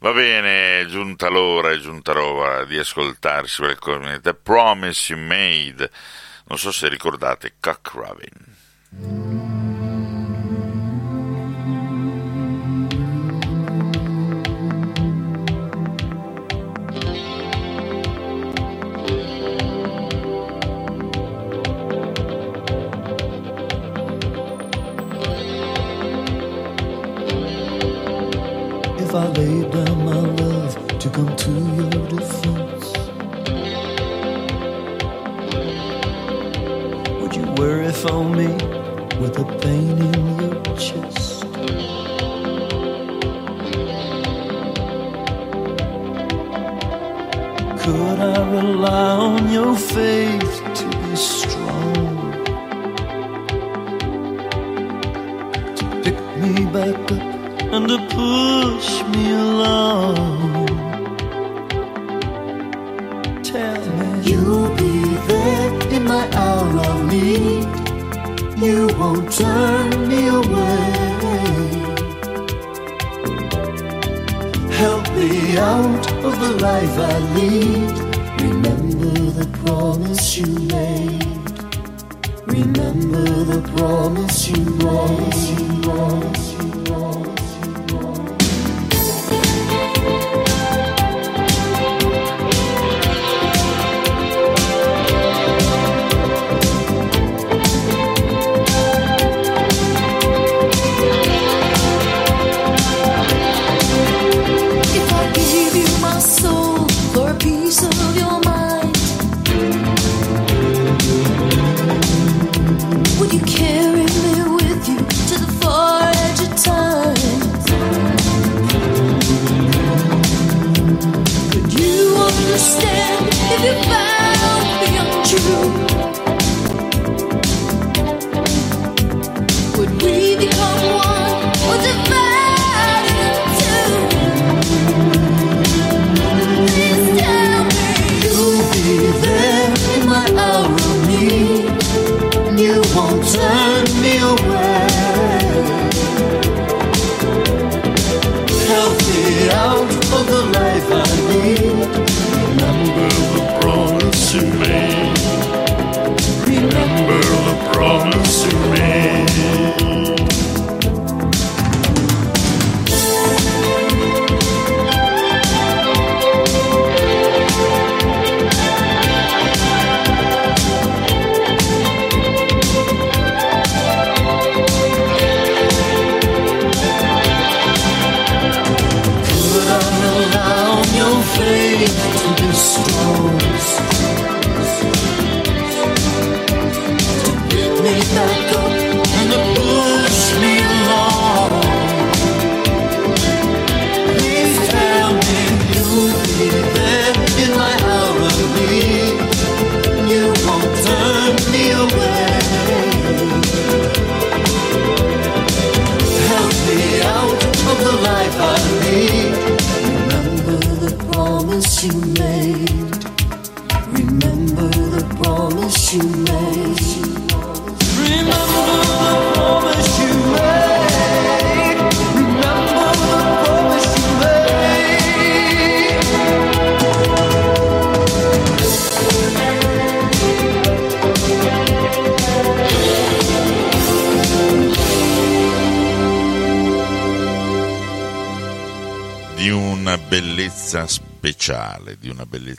A: Va bene, è giunta l'ora, è giunta l'ora di ascoltarsi. The Promise You Made. Non so se ricordate Cock Robin.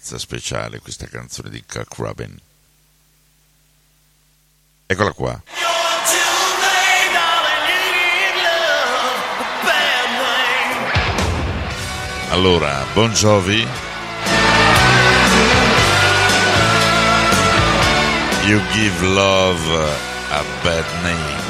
H: bellezza speciale questa canzone di Kirk Robin. Eccola qua. Allora, Bon Jovi. You give love a bad name.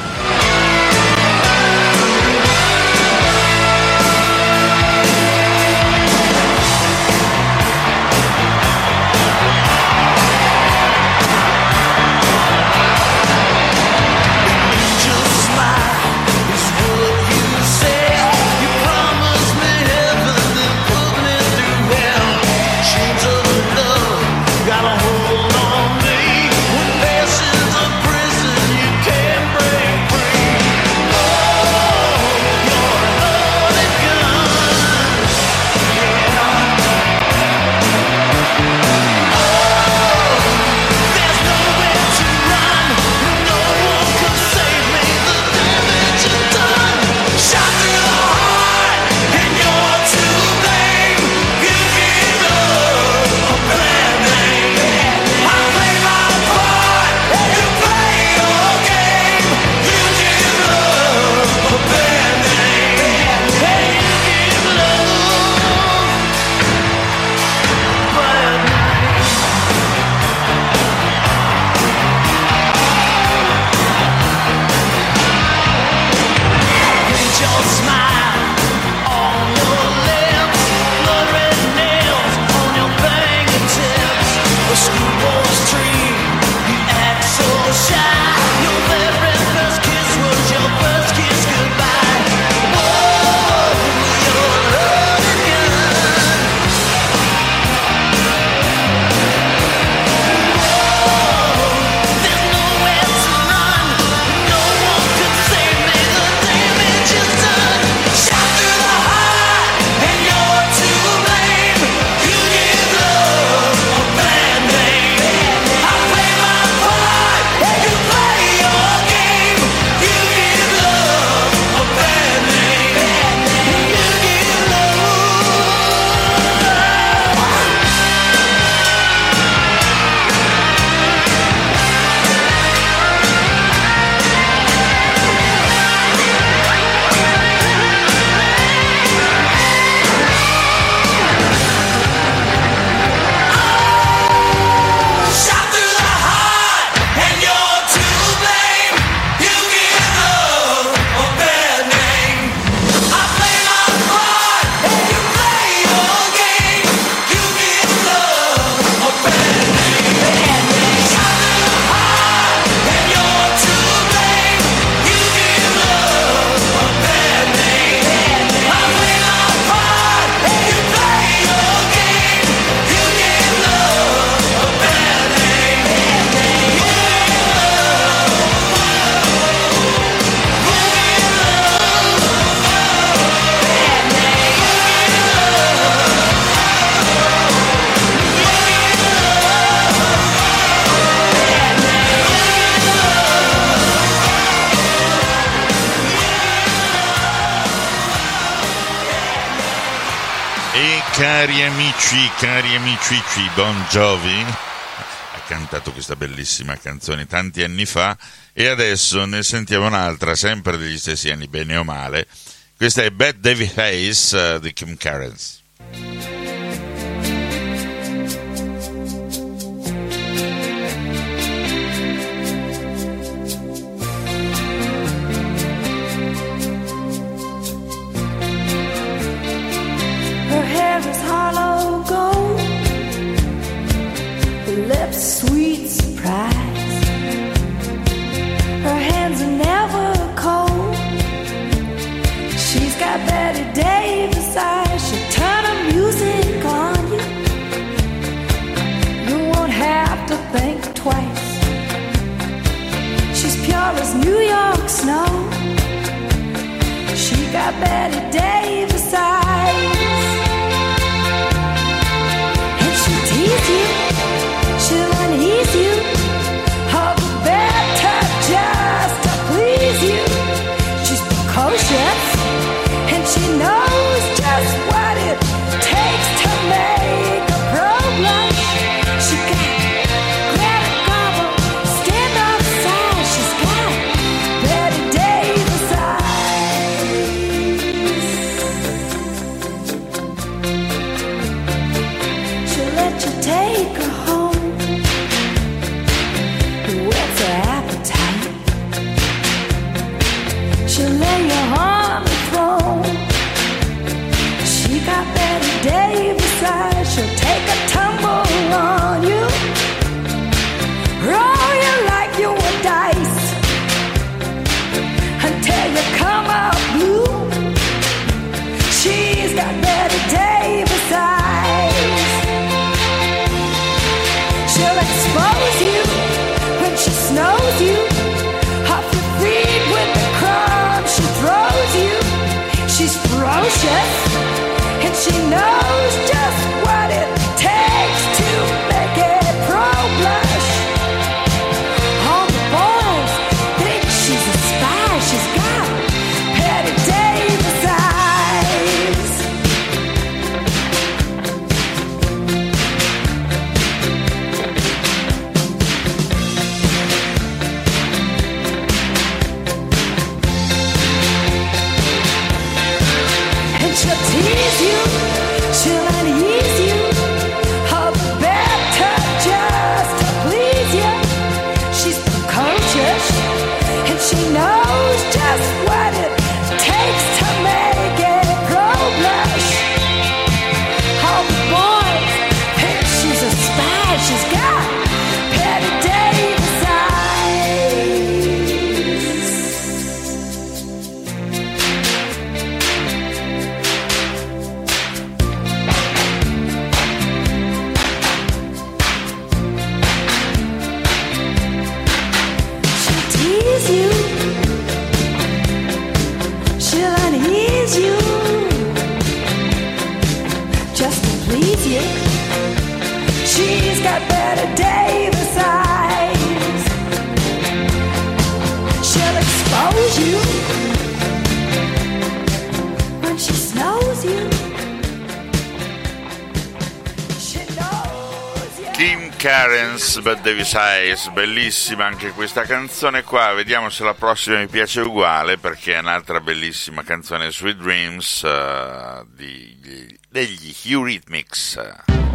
A: Cicci Bon Jovi ha cantato questa bellissima canzone tanti anni fa e adesso ne sentiamo un'altra, sempre degli stessi anni, bene o male. Questa è Bad David Hayes uh, di Kim
I: Carrens. better
F: day. Karens Bad Davis Eyes, bellissima anche questa canzone qua, vediamo se la prossima mi piace uguale perché è un'altra bellissima canzone Sweet Dreams uh, di, di, degli Eurythmics.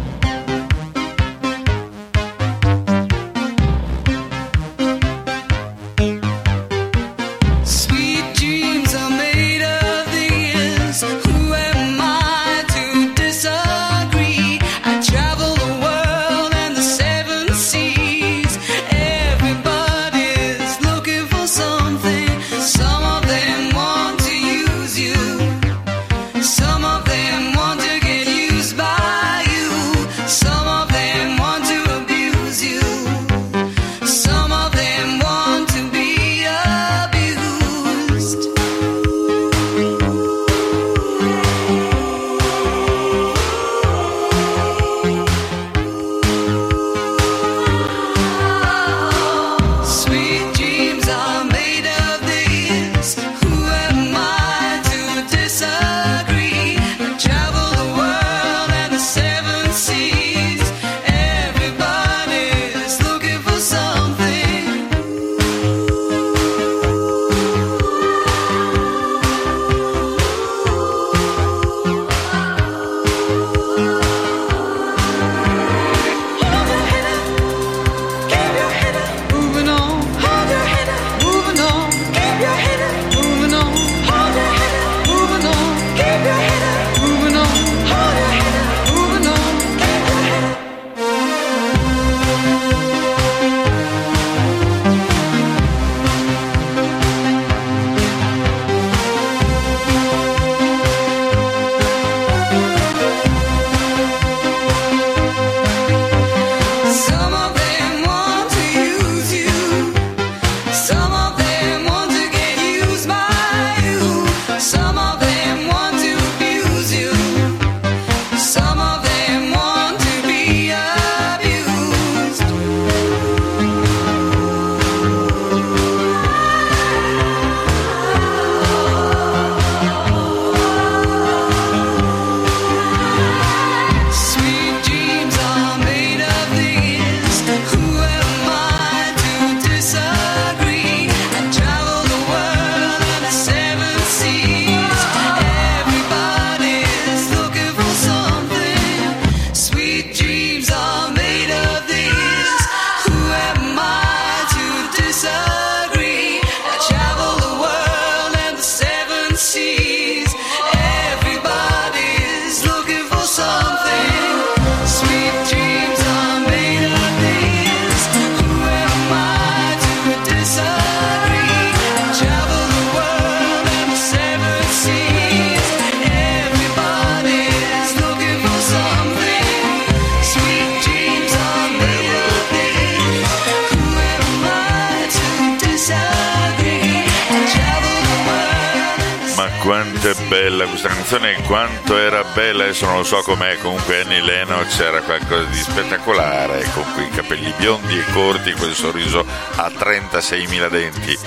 J: com'è, comunque Annie Lennox era qualcosa di spettacolare, con quei capelli biondi e corti, quel sorriso a 36.000 denti,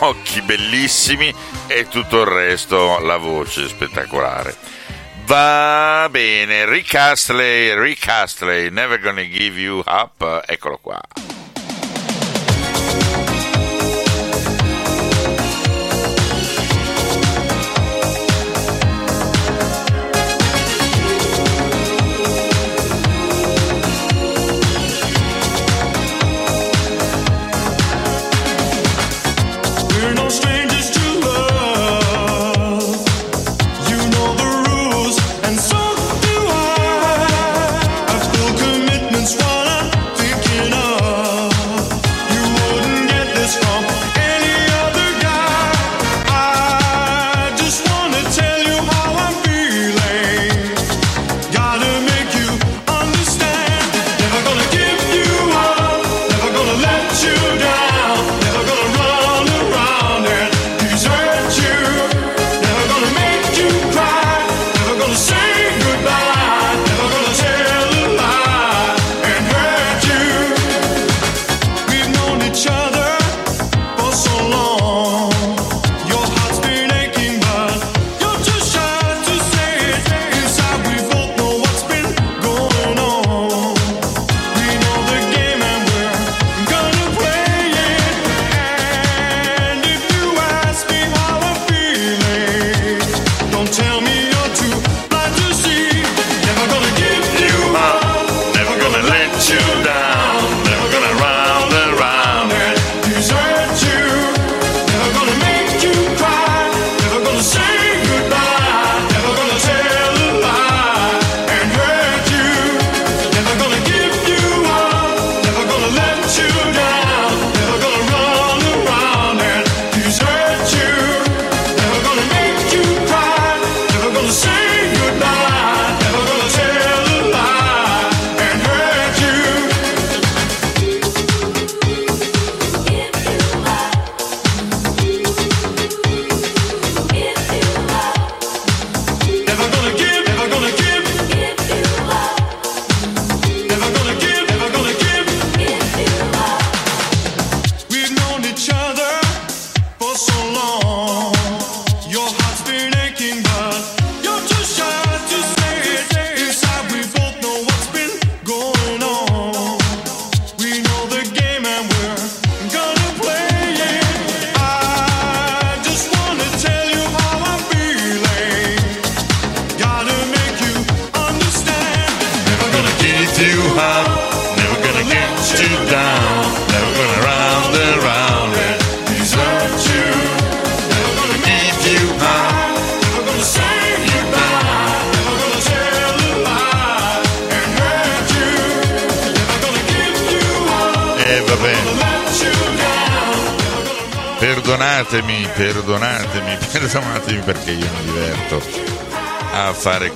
J: occhi bellissimi e tutto il resto, la voce spettacolare. Va bene, Rick Astley, Rick Astley, Never Gonna Give You Up, eccolo qua.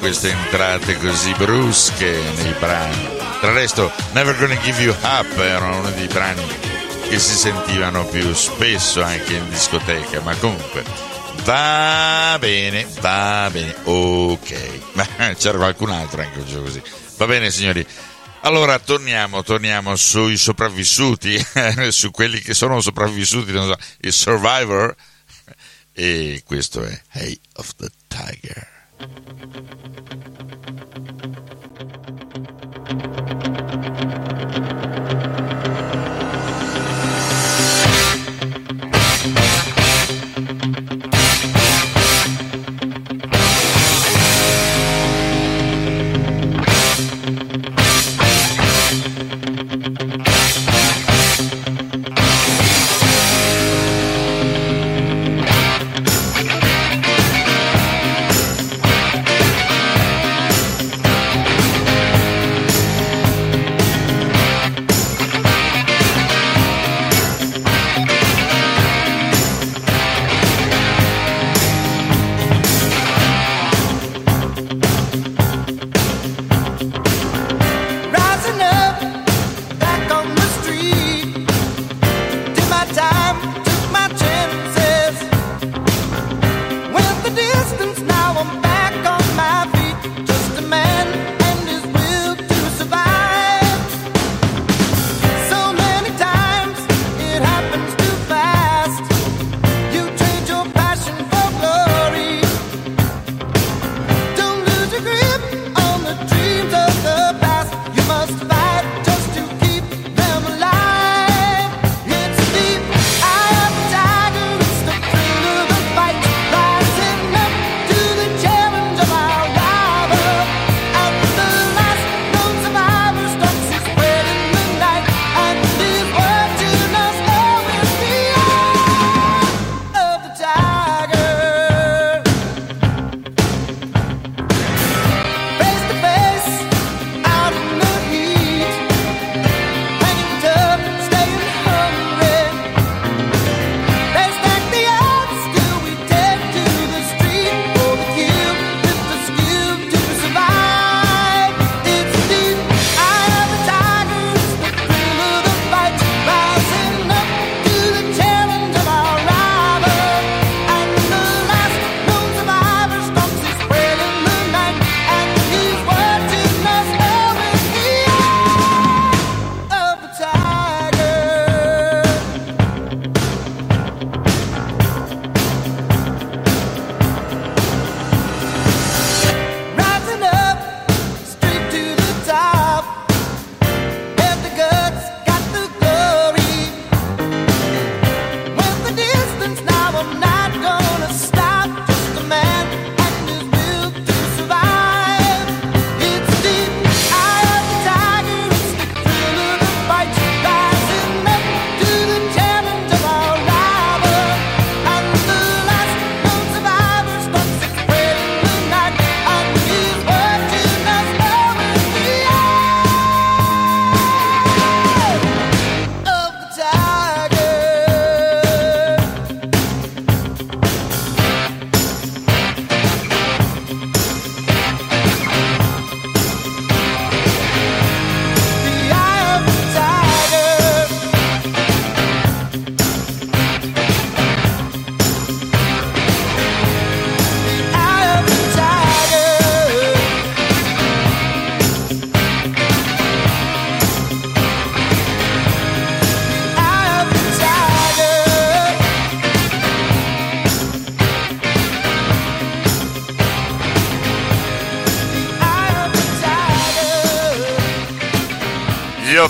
A: queste entrate così brusche nei brani. Tra il resto, Never Gonna Give You Up era uno dei brani che si sentivano più spesso anche in discoteca, ma comunque va bene, va bene, ok. Ma c'era qualcun altro anche un gioco così. Va bene, signori. Allora torniamo, torniamo sui sopravvissuti, su quelli che sono sopravvissuti, non so, il survivor. E questo è Hey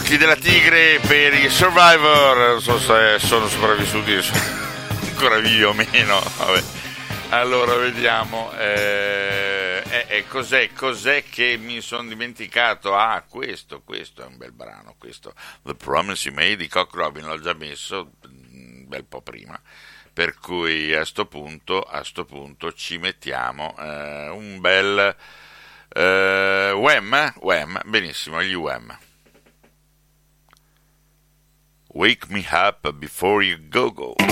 A: occhi della tigre per i survivor, non so se sono sopravvissuti, sono ancora vivi o meno. Vabbè. Allora vediamo, eh, eh, eh, cos'è, cos'è che mi sono dimenticato? Ah, questo, questo è un bel brano, questo, The Promise You Made di Cock Robin, l'ho già messo un bel po' prima, per cui a sto punto, a sto punto ci mettiamo eh, un bel eh, Wham, Wham, benissimo, gli Wham. Wake me up before you go go.
F: You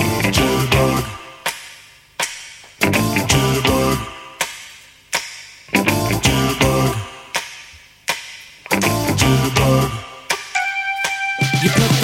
F: put the boom boom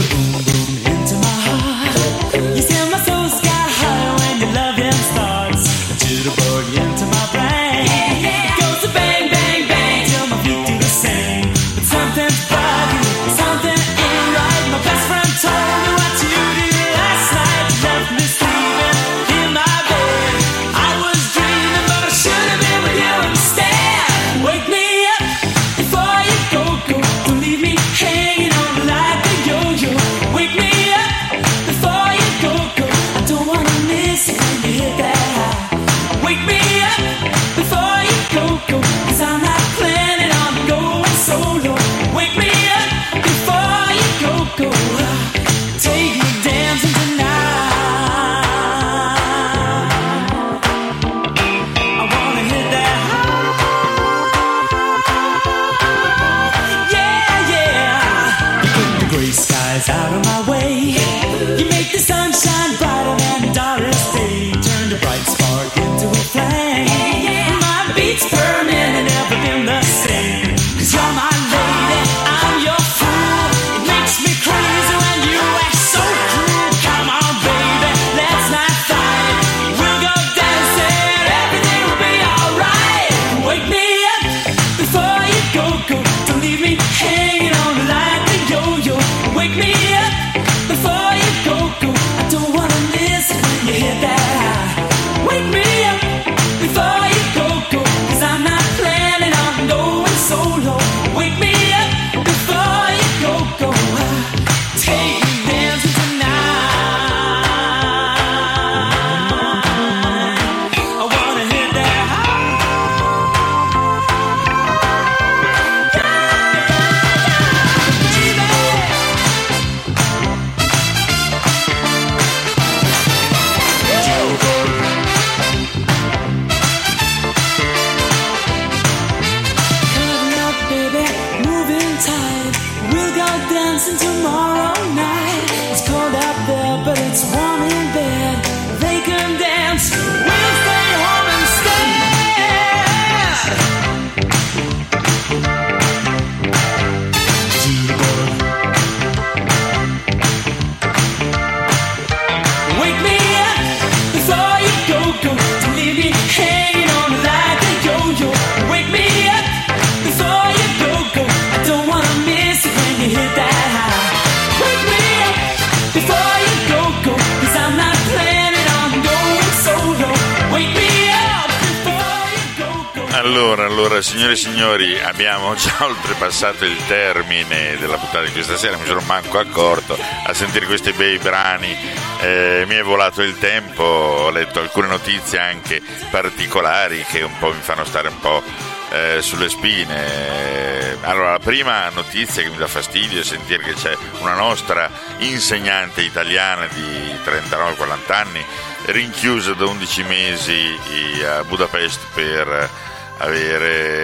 A: oltrepassato il termine della puntata di questa sera, mi sono manco accorto a sentire questi bei brani, eh, mi è volato il tempo, ho letto alcune notizie anche particolari che un po' mi fanno stare un po' eh, sulle spine. Allora, la prima notizia che mi dà fastidio è sentire che c'è una nostra insegnante italiana di 39-40 anni rinchiusa da 11 mesi a Budapest per avere,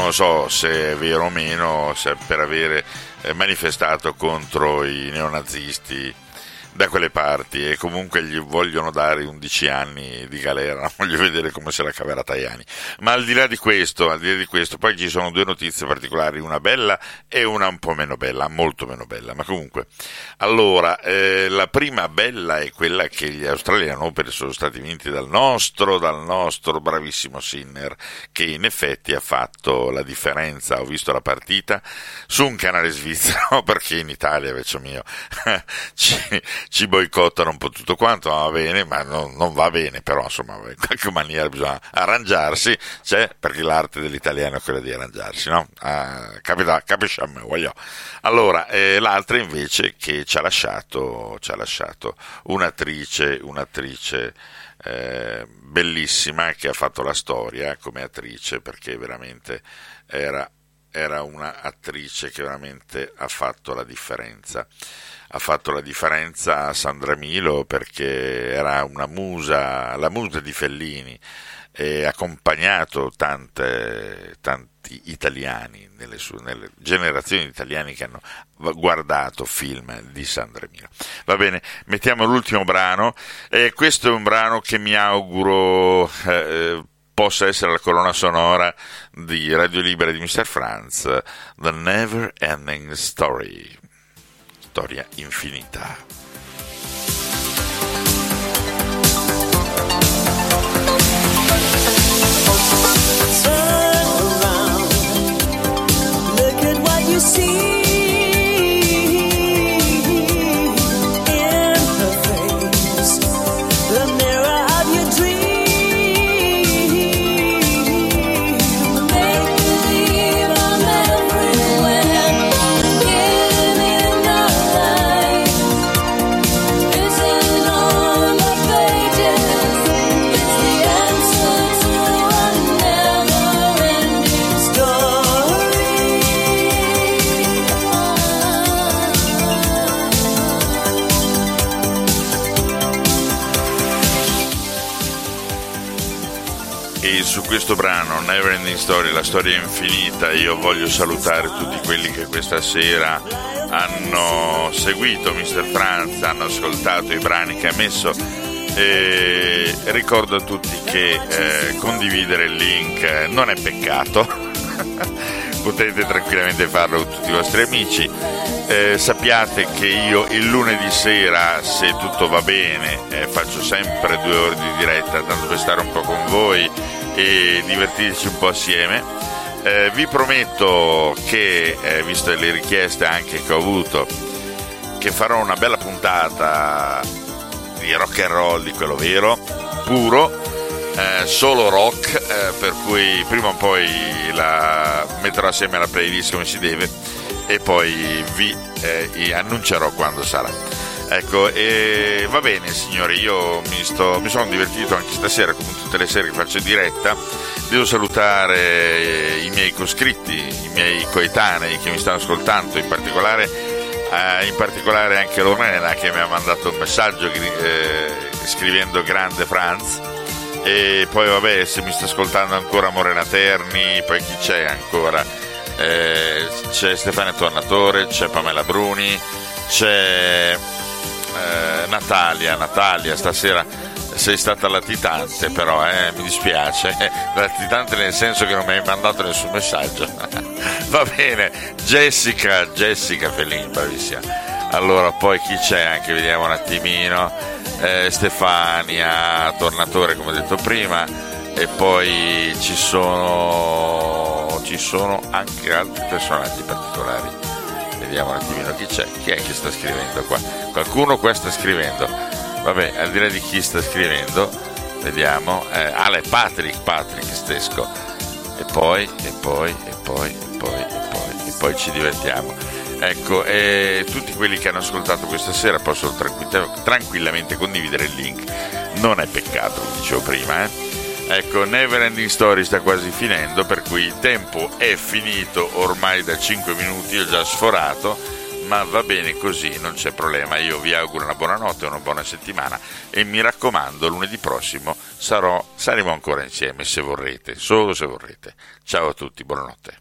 A: non so se è vero o meno, per avere eh, manifestato contro i neonazisti da quelle parti e comunque gli vogliono dare 11 anni di galera, voglio vedere come se la caverà Tajani. Ma al di là di questo, al di là di questo, poi ci sono due notizie particolari, una bella e una un po' meno bella, molto meno bella, ma comunque. Allora, eh, la prima bella è quella che gli Australian Open sono stati vinti dal nostro, dal nostro bravissimo Sinner, che in effetti ha fatto la differenza, ho visto la partita su un canale svizzero, perché in Italia, vecchio mio, ci, ci boicottano un po' tutto quanto, va bene, ma non, non va bene, però insomma in qualche maniera bisogna arrangiarsi, c'è perché l'arte dell'italiano è quella di arrangiarsi, no? Ah, capita, capisci a me, voglio. Allora, eh, l'altra invece che ci ha lasciato, ci ha lasciato un'attrice, un'attrice eh, bellissima che ha fatto la storia come attrice perché veramente era, era un'attrice che veramente ha fatto la differenza. Ha fatto la differenza a Sandra Milo perché era una musa, la musa di Fellini e ha accompagnato tante, tanti italiani, nelle, sue, nelle generazioni di italiani che hanno guardato film di Sandra Milo. Va bene, mettiamo l'ultimo brano e questo è un brano che mi auguro eh, possa essere la colonna sonora di Radio Libera di Mr. Franz, The Never Ending Story, storia infinita.
F: Turn around, look at what you see.
A: Questo brano, Never Ending Story, la storia infinita, io voglio salutare tutti quelli che questa sera hanno seguito Mr. Franz, hanno ascoltato i brani che ha messo e ricordo a tutti che eh, condividere il link non è peccato, potete tranquillamente farlo con tutti i vostri amici. Eh, sappiate che io il lunedì sera, se tutto va bene, eh, faccio sempre due ore di diretta, tanto per stare un po' con voi e divertirci un po' assieme. Eh, vi prometto che, eh, visto le richieste anche che ho avuto, che farò una bella puntata di rock and roll, di quello vero, puro, eh, solo rock, eh, per cui prima o poi la metterò assieme alla playlist come si deve e poi vi eh, annuncerò quando sarà. Ecco, e va bene signori, io mi, sto, mi sono divertito anche stasera, come tutte le sere che faccio in diretta. Devo salutare i miei coscritti, i miei coetanei che mi stanno ascoltando, in particolare, eh, in particolare anche Lorena che mi ha mandato un messaggio eh, scrivendo Grande Franz. E poi vabbè, se mi sta ascoltando ancora Morena Terni, poi chi c'è ancora? Eh, c'è Stefano Tornatore, c'è Pamela Bruni, c'è eh, Natalia, Natalia, stasera sei stata latitante però, eh, mi dispiace, latitante nel senso che non mi hai mandato nessun messaggio. Va bene, Jessica, Jessica Fellini, bravissima. Allora, poi chi c'è anche, vediamo un attimino, eh, Stefania, Tornatore come detto prima, e poi ci sono, ci sono anche altri personaggi particolari. Vediamo un attimino chi c'è, chi è che sta scrivendo qua. Qualcuno qua sta scrivendo. Vabbè, al di là di chi sta scrivendo, vediamo. Eh, è Patrick, Patrick Stesco. E poi, e poi, e poi, e poi, e poi, e poi ci divertiamo. Ecco, e tutti quelli che hanno ascoltato questa sera possono tranquill- tranquillamente condividere il link. Non è peccato, come dicevo prima, eh. Ecco, Never Ending Story sta quasi finendo, per cui il tempo è finito ormai da 5 minuti, ho già sforato, ma va bene così, non c'è problema. Io vi auguro una buona notte, una buona settimana e mi raccomando, lunedì prossimo sarò, saremo ancora insieme se vorrete, solo se vorrete. Ciao a tutti, buonanotte.